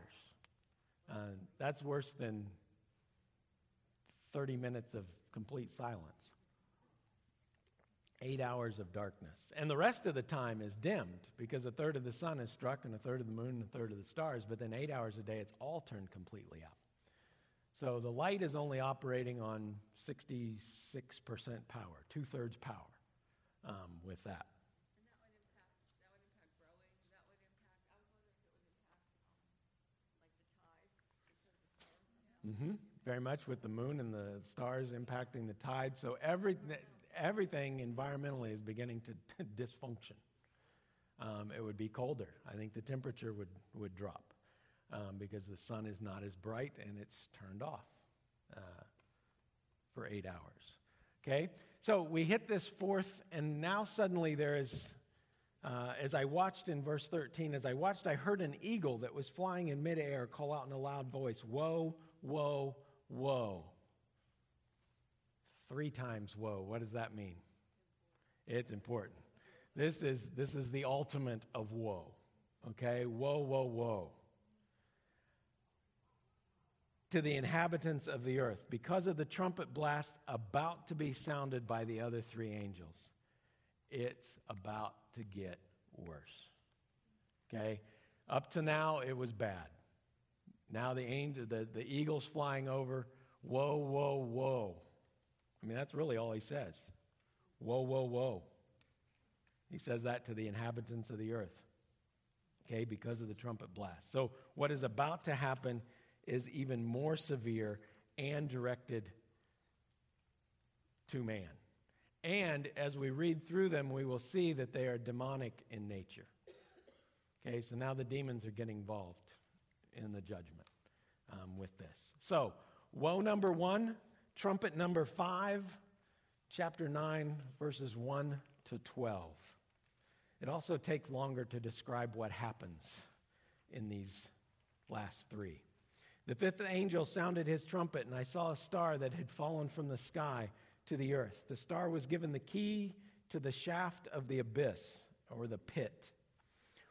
Uh, that's worse than 30 minutes of complete silence. Eight hours of darkness. And the rest of the time is dimmed because a third of the sun is struck and a third of the moon and a third of the stars, but then eight hours a day, it's all turned completely out. So the light is only operating on 66% power, two thirds power um, with that. And that that would impact growing, that would impact, I was wondering if it would impact, um, like the Very much with the moon and the stars impacting the tide. So every, everything environmentally is beginning to, to dysfunction. Um, it would be colder. I think the temperature would, would drop um, because the sun is not as bright and it's turned off uh, for eight hours. Okay? So we hit this fourth, and now suddenly there is, uh, as I watched in verse 13, as I watched, I heard an eagle that was flying in midair call out in a loud voice, Woe, woe, woe. Three times woe. What does that mean? It's important. This is, this is the ultimate of woe. Okay? Woe, woe, woe. To the inhabitants of the earth, because of the trumpet blast about to be sounded by the other three angels, it's about to get worse. Okay? Up to now, it was bad. Now the angel, the, the eagle's flying over. Whoa, whoa, whoa. I mean, that's really all he says. Whoa, whoa, whoa. He says that to the inhabitants of the earth. Okay, because of the trumpet blast. So, what is about to happen is even more severe and directed to man. And as we read through them, we will see that they are demonic in nature. Okay, so now the demons are getting involved in the judgment um, with this. So, woe number one, trumpet number five, chapter 9, verses 1 to 12. It also takes longer to describe what happens in these last three. The fifth angel sounded his trumpet, and I saw a star that had fallen from the sky to the earth. The star was given the key to the shaft of the abyss, or the pit.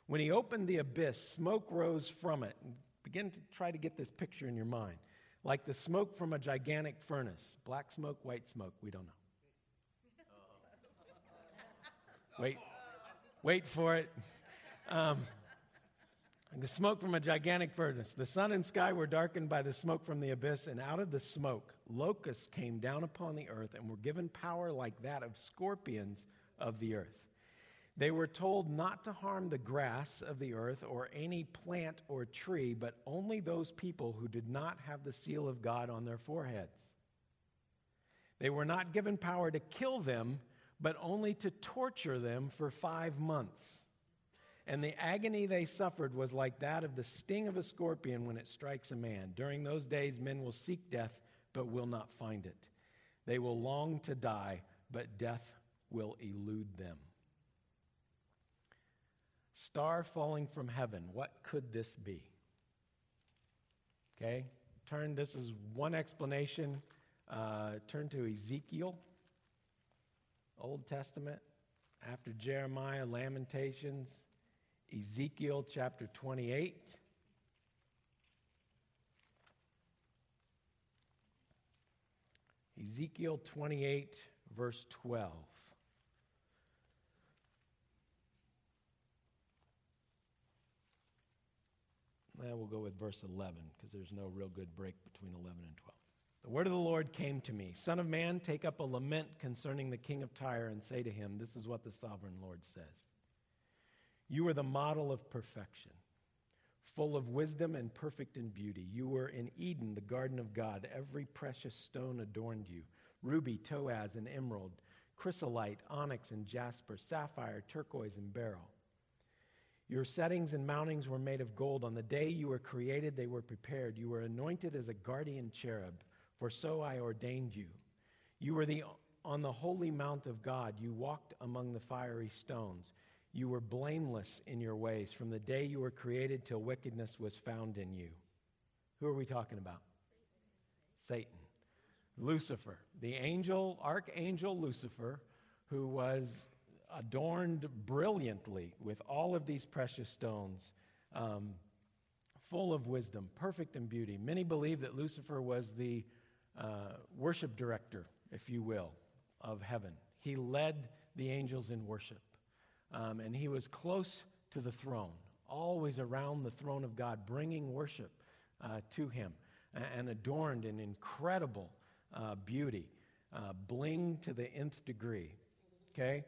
When he opened the abyss, smoke rose from it. Begin to try to get this picture in your mind. Like the smoke from a gigantic furnace. Black smoke, white smoke, we don't know. Wait, wait for it. Um, the smoke from a gigantic furnace. The sun and sky were darkened by the smoke from the abyss, and out of the smoke, locusts came down upon the earth and were given power like that of scorpions of the earth. They were told not to harm the grass of the earth or any plant or tree, but only those people who did not have the seal of God on their foreheads. They were not given power to kill them, but only to torture them for five months. And the agony they suffered was like that of the sting of a scorpion when it strikes a man. During those days, men will seek death, but will not find it. They will long to die, but death will elude them. Star falling from heaven. What could this be? Okay, turn, this is one explanation. Uh, turn to Ezekiel, Old Testament, after Jeremiah, Lamentations, Ezekiel chapter 28. Ezekiel 28, verse 12. Now we'll go with verse 11 because there's no real good break between 11 and 12. The word of the Lord came to me Son of man, take up a lament concerning the king of Tyre and say to him, This is what the sovereign Lord says. You are the model of perfection, full of wisdom and perfect in beauty. You were in Eden, the garden of God. Every precious stone adorned you ruby, topaz, and emerald, chrysolite, onyx, and jasper, sapphire, turquoise, and beryl. Your settings and mountings were made of gold. On the day you were created, they were prepared. You were anointed as a guardian cherub, for so I ordained you. You were the, on the holy mount of God. You walked among the fiery stones. You were blameless in your ways from the day you were created till wickedness was found in you. Who are we talking about? Satan. Lucifer, the angel, archangel Lucifer, who was adorned brilliantly with all of these precious stones, um, full of wisdom, perfect in beauty. Many believe that Lucifer was the uh, worship director, if you will, of heaven. He led the angels in worship, um, and he was close to the throne, always around the throne of God, bringing worship uh, to him, and adorned in incredible uh, beauty, uh, bling to the nth degree. Okay?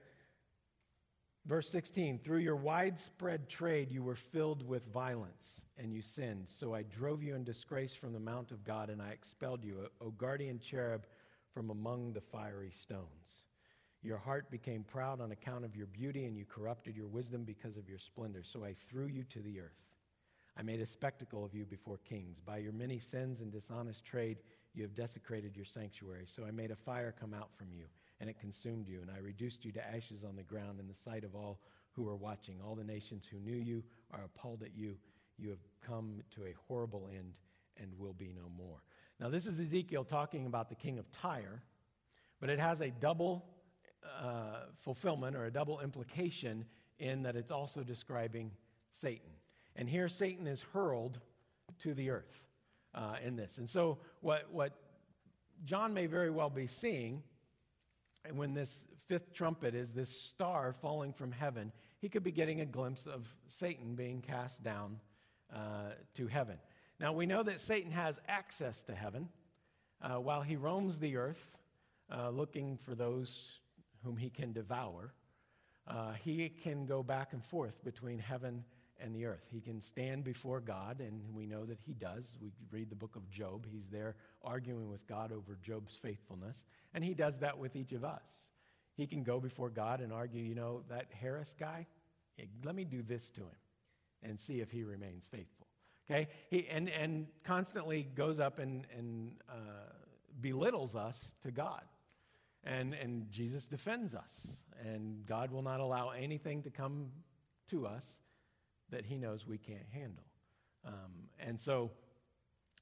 Verse 16, through your widespread trade, you were filled with violence and you sinned. So I drove you in disgrace from the mount of God and I expelled you, O guardian cherub, from among the fiery stones. Your heart became proud on account of your beauty and you corrupted your wisdom because of your splendor. So I threw you to the earth. I made a spectacle of you before kings. By your many sins and dishonest trade, you have desecrated your sanctuary. So I made a fire come out from you and it consumed you, and I reduced you to ashes on the ground in the sight of all who are watching. All the nations who knew you are appalled at you. You have come to a horrible end and will be no more. Now, this is Ezekiel talking about the king of Tyre, but it has a double uh, fulfillment or a double implication in that it's also describing Satan. And here, Satan is hurled to the earth uh, in this. And so, what, what John may very well be seeing and when this fifth trumpet is this star falling from heaven, he could be getting a glimpse of Satan being cast down uh, to heaven. Now, we know that Satan has access to heaven uh, while he roams the earth uh, looking for those whom he can devour. Uh, he can go back and forth between heaven and the earth. He can stand before God, and we know that he does. We read the book of Job. He's there arguing with God over Job's faithfulness, and he does that with each of us. He can go before God and argue, you know, that Harris guy, let me do this to him and see if he remains faithful. Okay? He, and, and constantly goes up and, and uh, belittles us to God. And, and Jesus defends us. And God will not allow anything to come to us that he knows we can't handle. Um, and so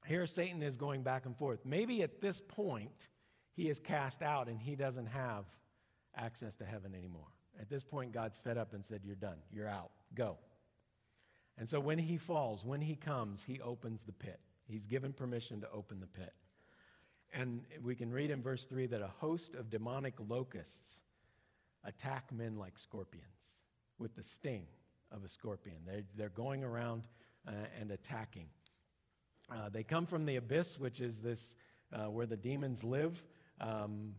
here Satan is going back and forth. Maybe at this point, he is cast out and he doesn't have access to heaven anymore. At this point, God's fed up and said, You're done. You're out. Go. And so when he falls, when he comes, he opens the pit. He's given permission to open the pit. And we can read in verse 3 that a host of demonic locusts attack men like scorpions with the sting of a scorpion. They're, they're going around uh, and attacking. Uh, they come from the abyss, which is this uh, where the demons live, um,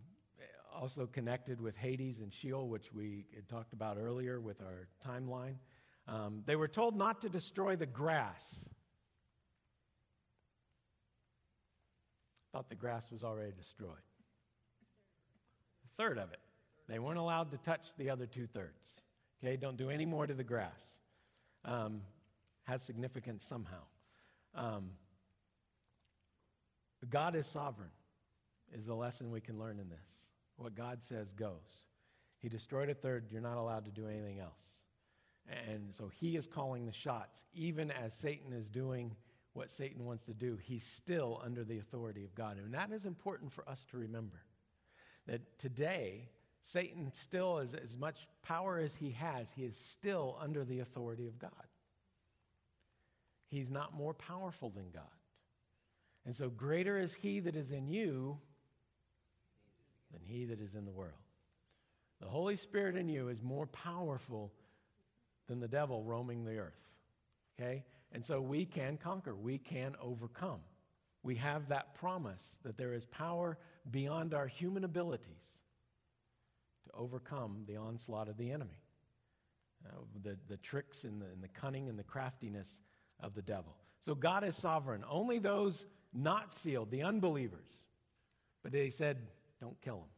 also connected with Hades and Sheol, which we talked about earlier with our timeline. Um, they were told not to destroy the grass. Thought the grass was already destroyed. A third of it. They weren't allowed to touch the other two thirds. Okay, don't do any more to the grass. Um, has significance somehow. Um, God is sovereign, is the lesson we can learn in this. What God says goes. He destroyed a third, you're not allowed to do anything else. And so he is calling the shots. Even as Satan is doing what Satan wants to do, he's still under the authority of God. And that is important for us to remember. That today, Satan still, as, as much power as he has, he is still under the authority of God. He's not more powerful than God. And so, greater is he that is in you than he that is in the world. The Holy Spirit in you is more powerful than the devil roaming the earth. Okay? And so we can conquer, we can overcome. We have that promise that there is power beyond our human abilities overcome the onslaught of the enemy, uh, the, the tricks and the, and the cunning and the craftiness of the devil. So God is sovereign. Only those not sealed, the unbelievers. But they said, don't kill them.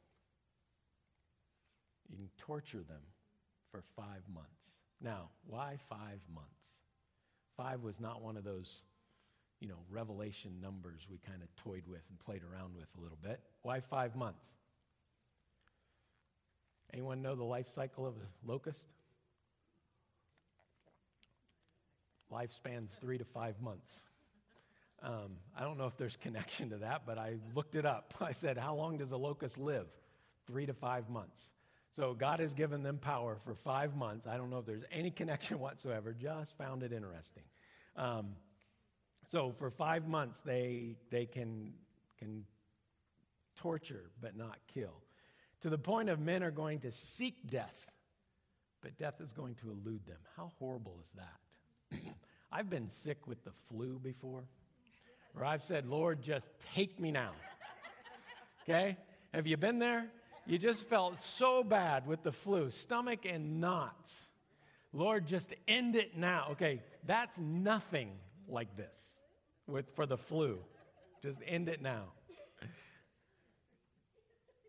You can torture them for five months. Now, why five months? Five was not one of those, you know, revelation numbers we kind of toyed with and played around with a little bit. Why five months? Anyone know the life cycle of a locust? Life spans three to five months. Um, I don't know if there's connection to that, but I looked it up. I said, How long does a locust live? Three to five months. So God has given them power for five months. I don't know if there's any connection whatsoever, just found it interesting. Um, so for five months, they, they can, can torture but not kill. To the point of men are going to seek death, but death is going to elude them. How horrible is that? I've been sick with the flu before, where I've said, Lord, just take me now. Okay? Have you been there? You just felt so bad with the flu, stomach and knots. Lord, just end it now. Okay, that's nothing like this with, for the flu. Just end it now.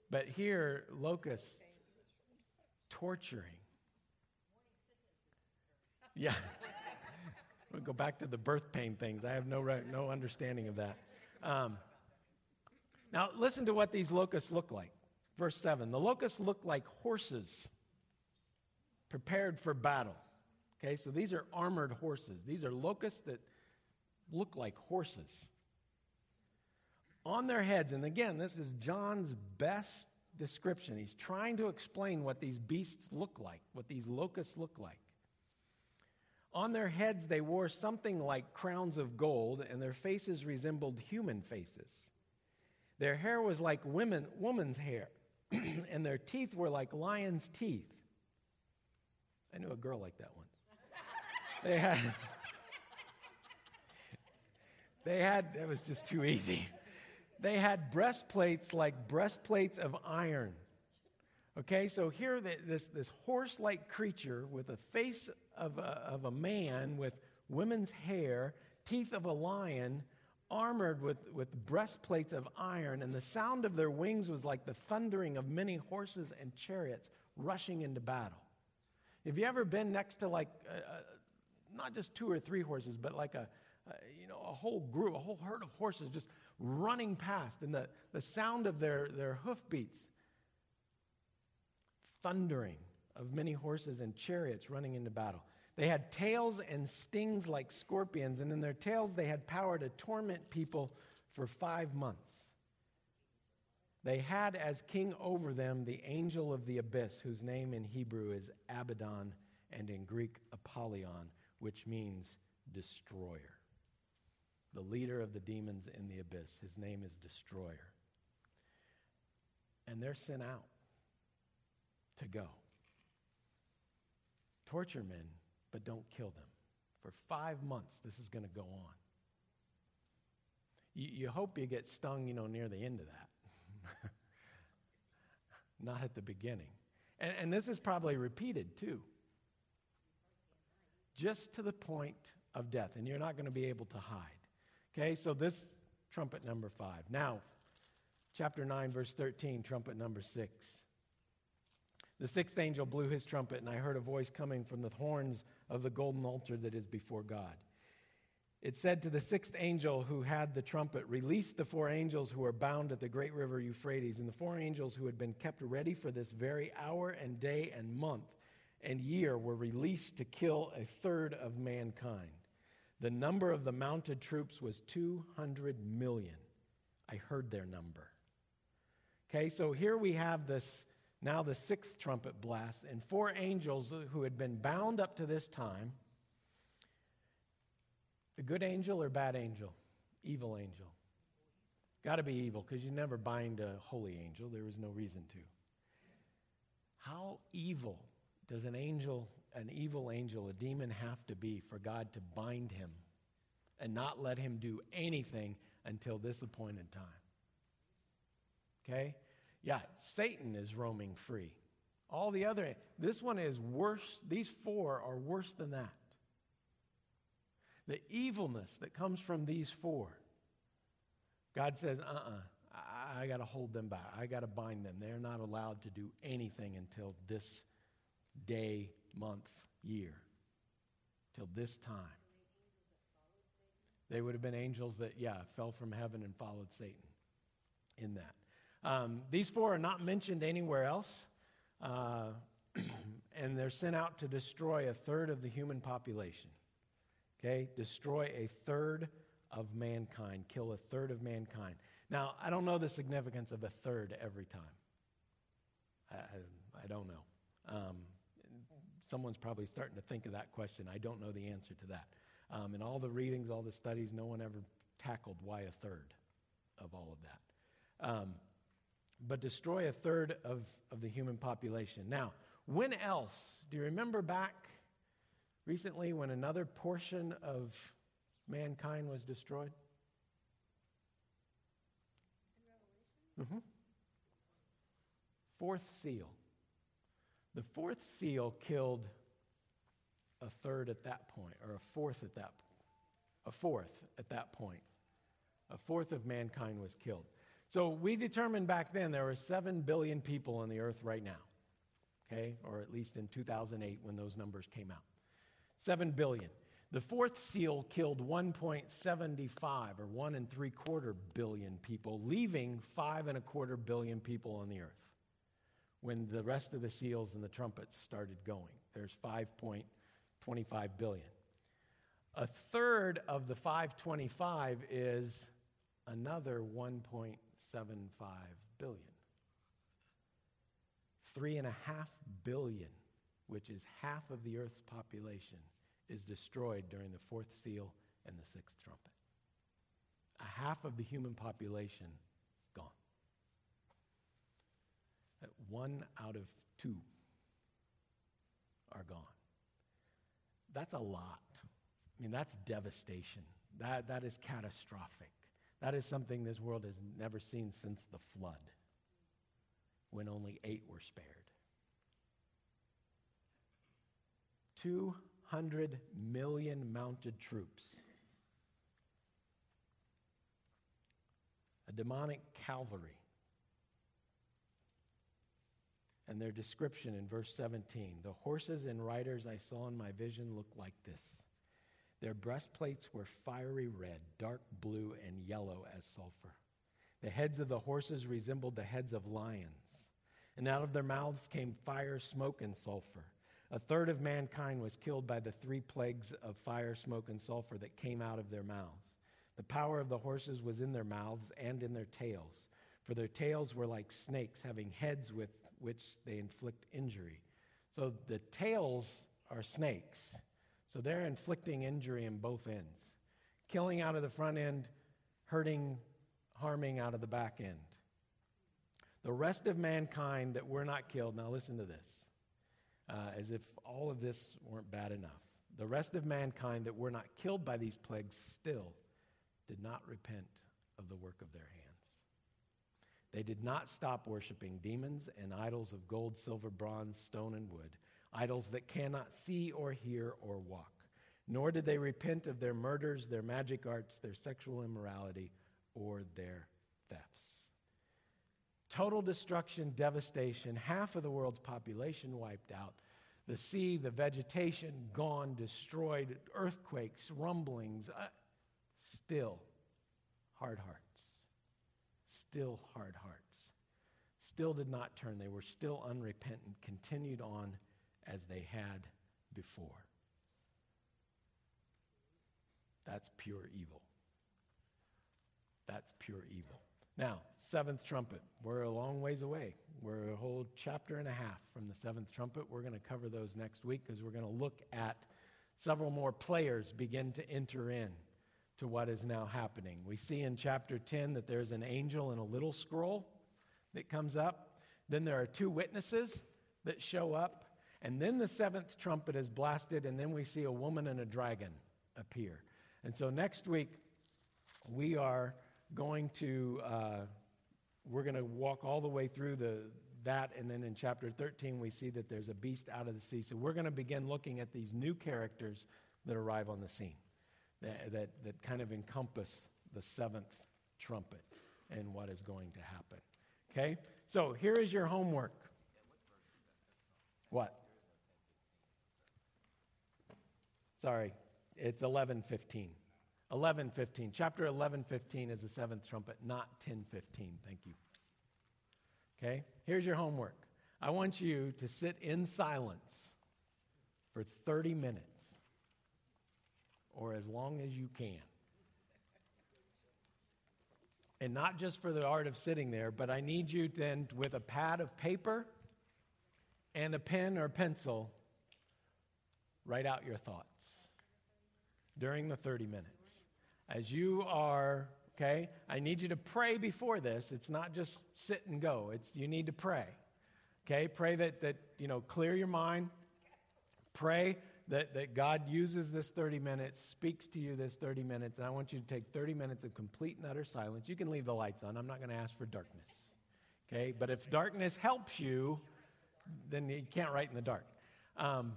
But here, locusts torturing. Yeah. go back to the birth pain things. I have no, no understanding of that. Um, now, listen to what these locusts look like. Verse 7 The locusts look like horses prepared for battle. Okay, so these are armored horses. These are locusts that look like horses. On their heads, and again, this is John's best description. He's trying to explain what these beasts look like, what these locusts look like. On their heads, they wore something like crowns of gold, and their faces resembled human faces. Their hair was like women, woman's hair, and their teeth were like lion's teeth. I knew a girl like that once. They had, they had, it was just too easy. They had breastplates like breastplates of iron. Okay, so here this, this horse like creature with a face of a, of a man with women's hair, teeth of a lion, armored with, with breastplates of iron, and the sound of their wings was like the thundering of many horses and chariots rushing into battle. Have you ever been next to like, not just two or three horses, but like a, a, you know, a whole group, a whole herd of horses just running past, and the, the sound of their, their hoofbeats, thundering of many horses and chariots running into battle. They had tails and stings like scorpions, and in their tails they had power to torment people for five months. They had as king over them the angel of the abyss, whose name in Hebrew is Abaddon and in Greek Apollyon, which means destroyer. The leader of the demons in the abyss. His name is Destroyer. And they're sent out to go. Torture men but don't kill them. For five months, this is going to go on. You, you hope you get stung, you know, near the end of that, not at the beginning. And, and this is probably repeated too, just to the point of death, and you're not going to be able to hide. Okay, so this trumpet number five. Now, chapter 9, verse 13, trumpet number six. The sixth angel blew his trumpet, and I heard a voice coming from the horns of the golden altar that is before God. It said to the sixth angel who had the trumpet, Release the four angels who are bound at the great river Euphrates, and the four angels who had been kept ready for this very hour and day and month and year were released to kill a third of mankind. The number of the mounted troops was 200 million. I heard their number. Okay, so here we have this Now the sixth trumpet blast, and four angels who had been bound up to this time a good angel or bad angel? Evil angel. Got to be evil because you never bind a holy angel. There was no reason to. How evil does an angel, an evil angel, a demon have to be for God to bind him and not let him do anything until this appointed time? Okay? Yeah, Satan is roaming free. All the other, this one is worse. These four are worse than that. The evilness that comes from these four. God says, uh uh-uh, uh I, I got to hold them back. I got to bind them. They're not allowed to do anything until this day, month, year, till this time. They would have been angels that, yeah, fell from heaven and followed Satan in that. Um, these four are not mentioned anywhere else, uh, and they're sent out to destroy a third of the human population. Okay? Destroy a third of mankind, kill a third of mankind. Now, I don't know the significance of a third every time. I, I, I don't know. Um, someone's probably starting to think of that question. I don't know the answer to that. Um, in all the readings, all the studies, no one ever tackled why a third of all of that. Um, but destroy a third of, of the human population. Now, when else? Do you remember back recently when another portion of mankind was destroyed? Mm-hmm. Fourth seal. The fourth seal killed a third at that point, or a fourth at that a fourth at that point. A fourth of mankind was killed. So we determined back then there were 7 billion people on the earth right now, okay? Or at least in 2008 when those numbers came out. 7 billion. The fourth seal killed 1.75 or one and three quarter billion people, leaving five and a quarter billion people on the earth. When the rest of the seals and the trumpets started going, there's 5.25 billion. A third of the 525 is another 1.75 billion. Three and a half billion, which is half of the earth's population, is destroyed during the fourth seal and the sixth trumpet. A half of the human population gone. One out of two are gone. That's a lot. I mean, that's devastation. That, that is catastrophic. That is something this world has never seen since the flood, when only eight were spared. 200 million mounted troops, a demonic cavalry. And their description in verse 17 the horses and riders I saw in my vision looked like this. Their breastplates were fiery red, dark blue, and yellow as sulfur. The heads of the horses resembled the heads of lions, and out of their mouths came fire, smoke, and sulfur. A third of mankind was killed by the three plagues of fire, smoke, and sulfur that came out of their mouths. The power of the horses was in their mouths and in their tails, for their tails were like snakes, having heads with which they inflict injury. So the tails are snakes so they're inflicting injury in both ends, killing out of the front end, hurting, harming out of the back end. The rest of mankind that were not killed, now listen to this, uh, as if all of this weren't bad enough. The rest of mankind that were not killed by these plagues still did not repent of the work of their hands. They did not stop worshiping demons and idols of gold, silver, bronze, stone, and wood idols that cannot see or hear or walk. Nor did they repent of their murders, their magic arts, their sexual immorality, or their thefts. Total destruction, devastation, half of the world's population wiped out. The sea, the vegetation gone, destroyed, earthquakes, rumblings, uh, still hard hearts. Still hard hearts. Still did not turn. They were still unrepentant, continued on as they had before. That's pure evil. That's pure evil. Now, seventh trumpet. We're a long ways away. We're a whole chapter and a half from the seventh trumpet. We're going to cover those next week because we're going to look at several more players begin to enter in to what is now happening. We see in chapter 10 that there's an angel and a little scroll that comes up. Then there are two witnesses that show up. And then the seventh trumpet is blasted, and then we see a woman and a dragon appear. And so next week, we are going to uh, we're going to walk all the way through the that and then in chapter 13 we see that there's a beast out of the sea so we're going to begin looking at these new characters that arrive on the scene that, that, that kind of encompass the seventh trumpet and what is going to happen okay so here is your homework what sorry it's 1115 11:15. Chapter 11:15 is the seventh trumpet, not 10:15. Thank you. Okay? Here's your homework. I want you to sit in silence for 30 minutes or as long as you can. And not just for the art of sitting there, but I need you then with a pad of paper and a pen or pencil write out your thoughts during the 30 minutes as you are, okay, I need you to pray before this. It's not just sit and go, it's you need to pray. Okay, pray that, that you know, clear your mind. Pray that, that God uses this 30 minutes, speaks to you this 30 minutes, and I want you to take 30 minutes of complete and utter silence. You can leave the lights on. I'm not going to ask for darkness. Okay, but if darkness helps you, then you can't write in the dark. Um,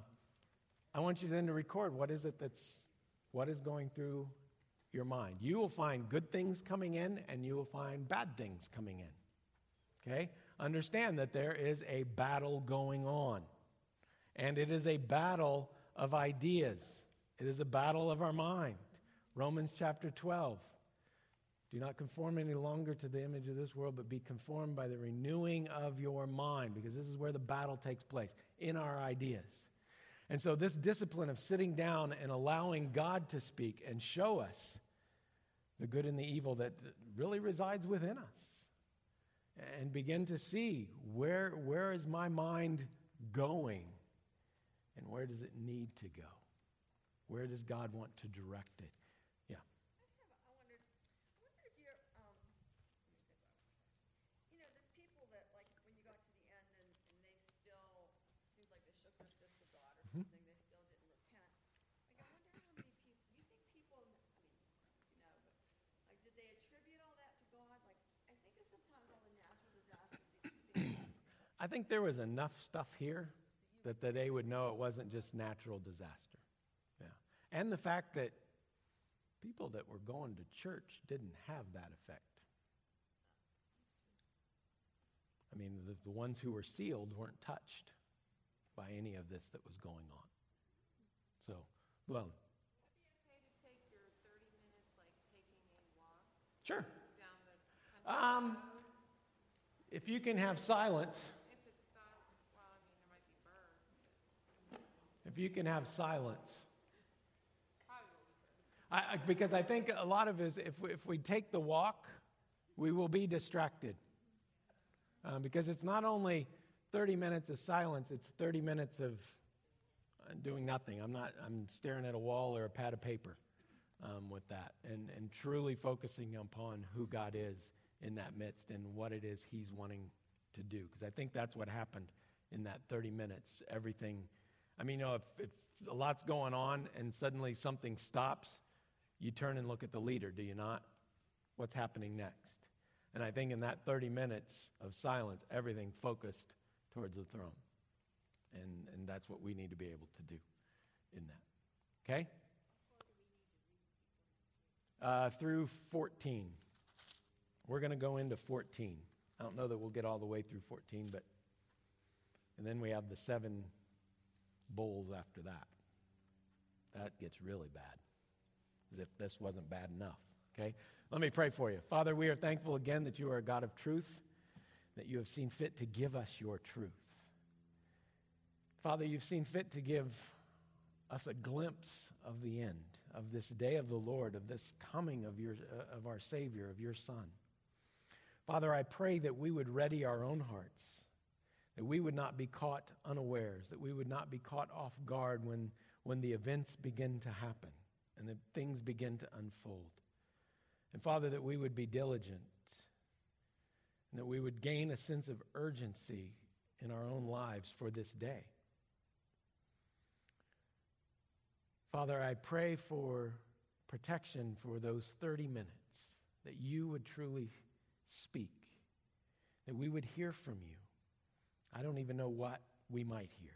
I want you then to record what is it that's, what is going through your mind. You will find good things coming in and you will find bad things coming in. Okay? Understand that there is a battle going on. And it is a battle of ideas, it is a battle of our mind. Romans chapter 12. Do not conform any longer to the image of this world, but be conformed by the renewing of your mind, because this is where the battle takes place in our ideas. And so, this discipline of sitting down and allowing God to speak and show us the good and the evil that really resides within us, and begin to see where, where is my mind going and where does it need to go? Where does God want to direct it? Yeah. I wondered, I wonder if you're, um, you know, there's people that, like, when you got to the end and, and they still, seems like they shook their fist at God or something, they still didn't repent. Like, I wonder how many people, you think people, I mean, you know, but, like, did they attribute all that to God? Like, I think of sometimes all the natural disasters, these big. I think there was enough stuff here that, that they would know it wasn't just natural disaster. Yeah. And the fact that people that were going to church didn't have that effect. I mean, the, the ones who were sealed weren't touched by any of this that was going on. So, well, Would it be okay to take your thirty minutes, like taking a walk sure. down the? Um, if you can have silence, If it's silent, well, I mean, there might be birds, if you can have silence. I, because I think a lot of is if we, if we take the walk, we will be distracted. Uh, because it's not only 30 minutes of silence, it's 30 minutes of uh, doing nothing. I'm not, I'm staring at a wall or a pad of paper um, with that and, and truly focusing upon who God is in that midst and what it is He's wanting to do. Because I think that's what happened in that 30 minutes. Everything, I mean, you know, if, if a lot's going on and suddenly something stops, you turn and look at the leader, do you not? What's happening next? And I think in that 30 minutes of silence, everything focused towards the throne. And, and that's what we need to be able to do in that. Okay? Uh, through 14. We're going to go into 14. I don't know that we'll get all the way through 14, but. And then we have the seven bowls after that. That gets really bad, as if this wasn't bad enough. Okay? Let me pray for you. Father, we are thankful again that you are a God of truth, that you have seen fit to give us your truth. Father, you've seen fit to give us a glimpse of the end, of this day of the Lord, of this coming of, your, uh, of our Savior, of your Son. Father, I pray that we would ready our own hearts, that we would not be caught unawares, that we would not be caught off guard when, when the events begin to happen and that things begin to unfold. And Father, that we would be diligent and that we would gain a sense of urgency in our own lives for this day. Father, I pray for protection for those 30 minutes, that you would truly speak, that we would hear from you. I don't even know what we might hear.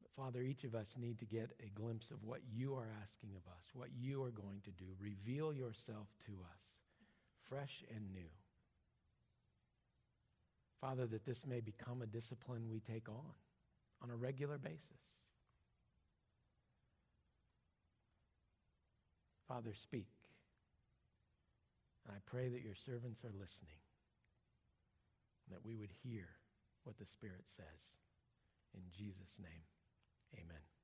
But Father, each of us need to get a glimpse of what you are asking of us, what you are going to do. Reveal yourself to us, fresh and new. Father, that this may become a discipline we take on on a regular basis. Father, speak. And I pray that your servants are listening, that we would hear what the Spirit says. In Jesus' name, amen.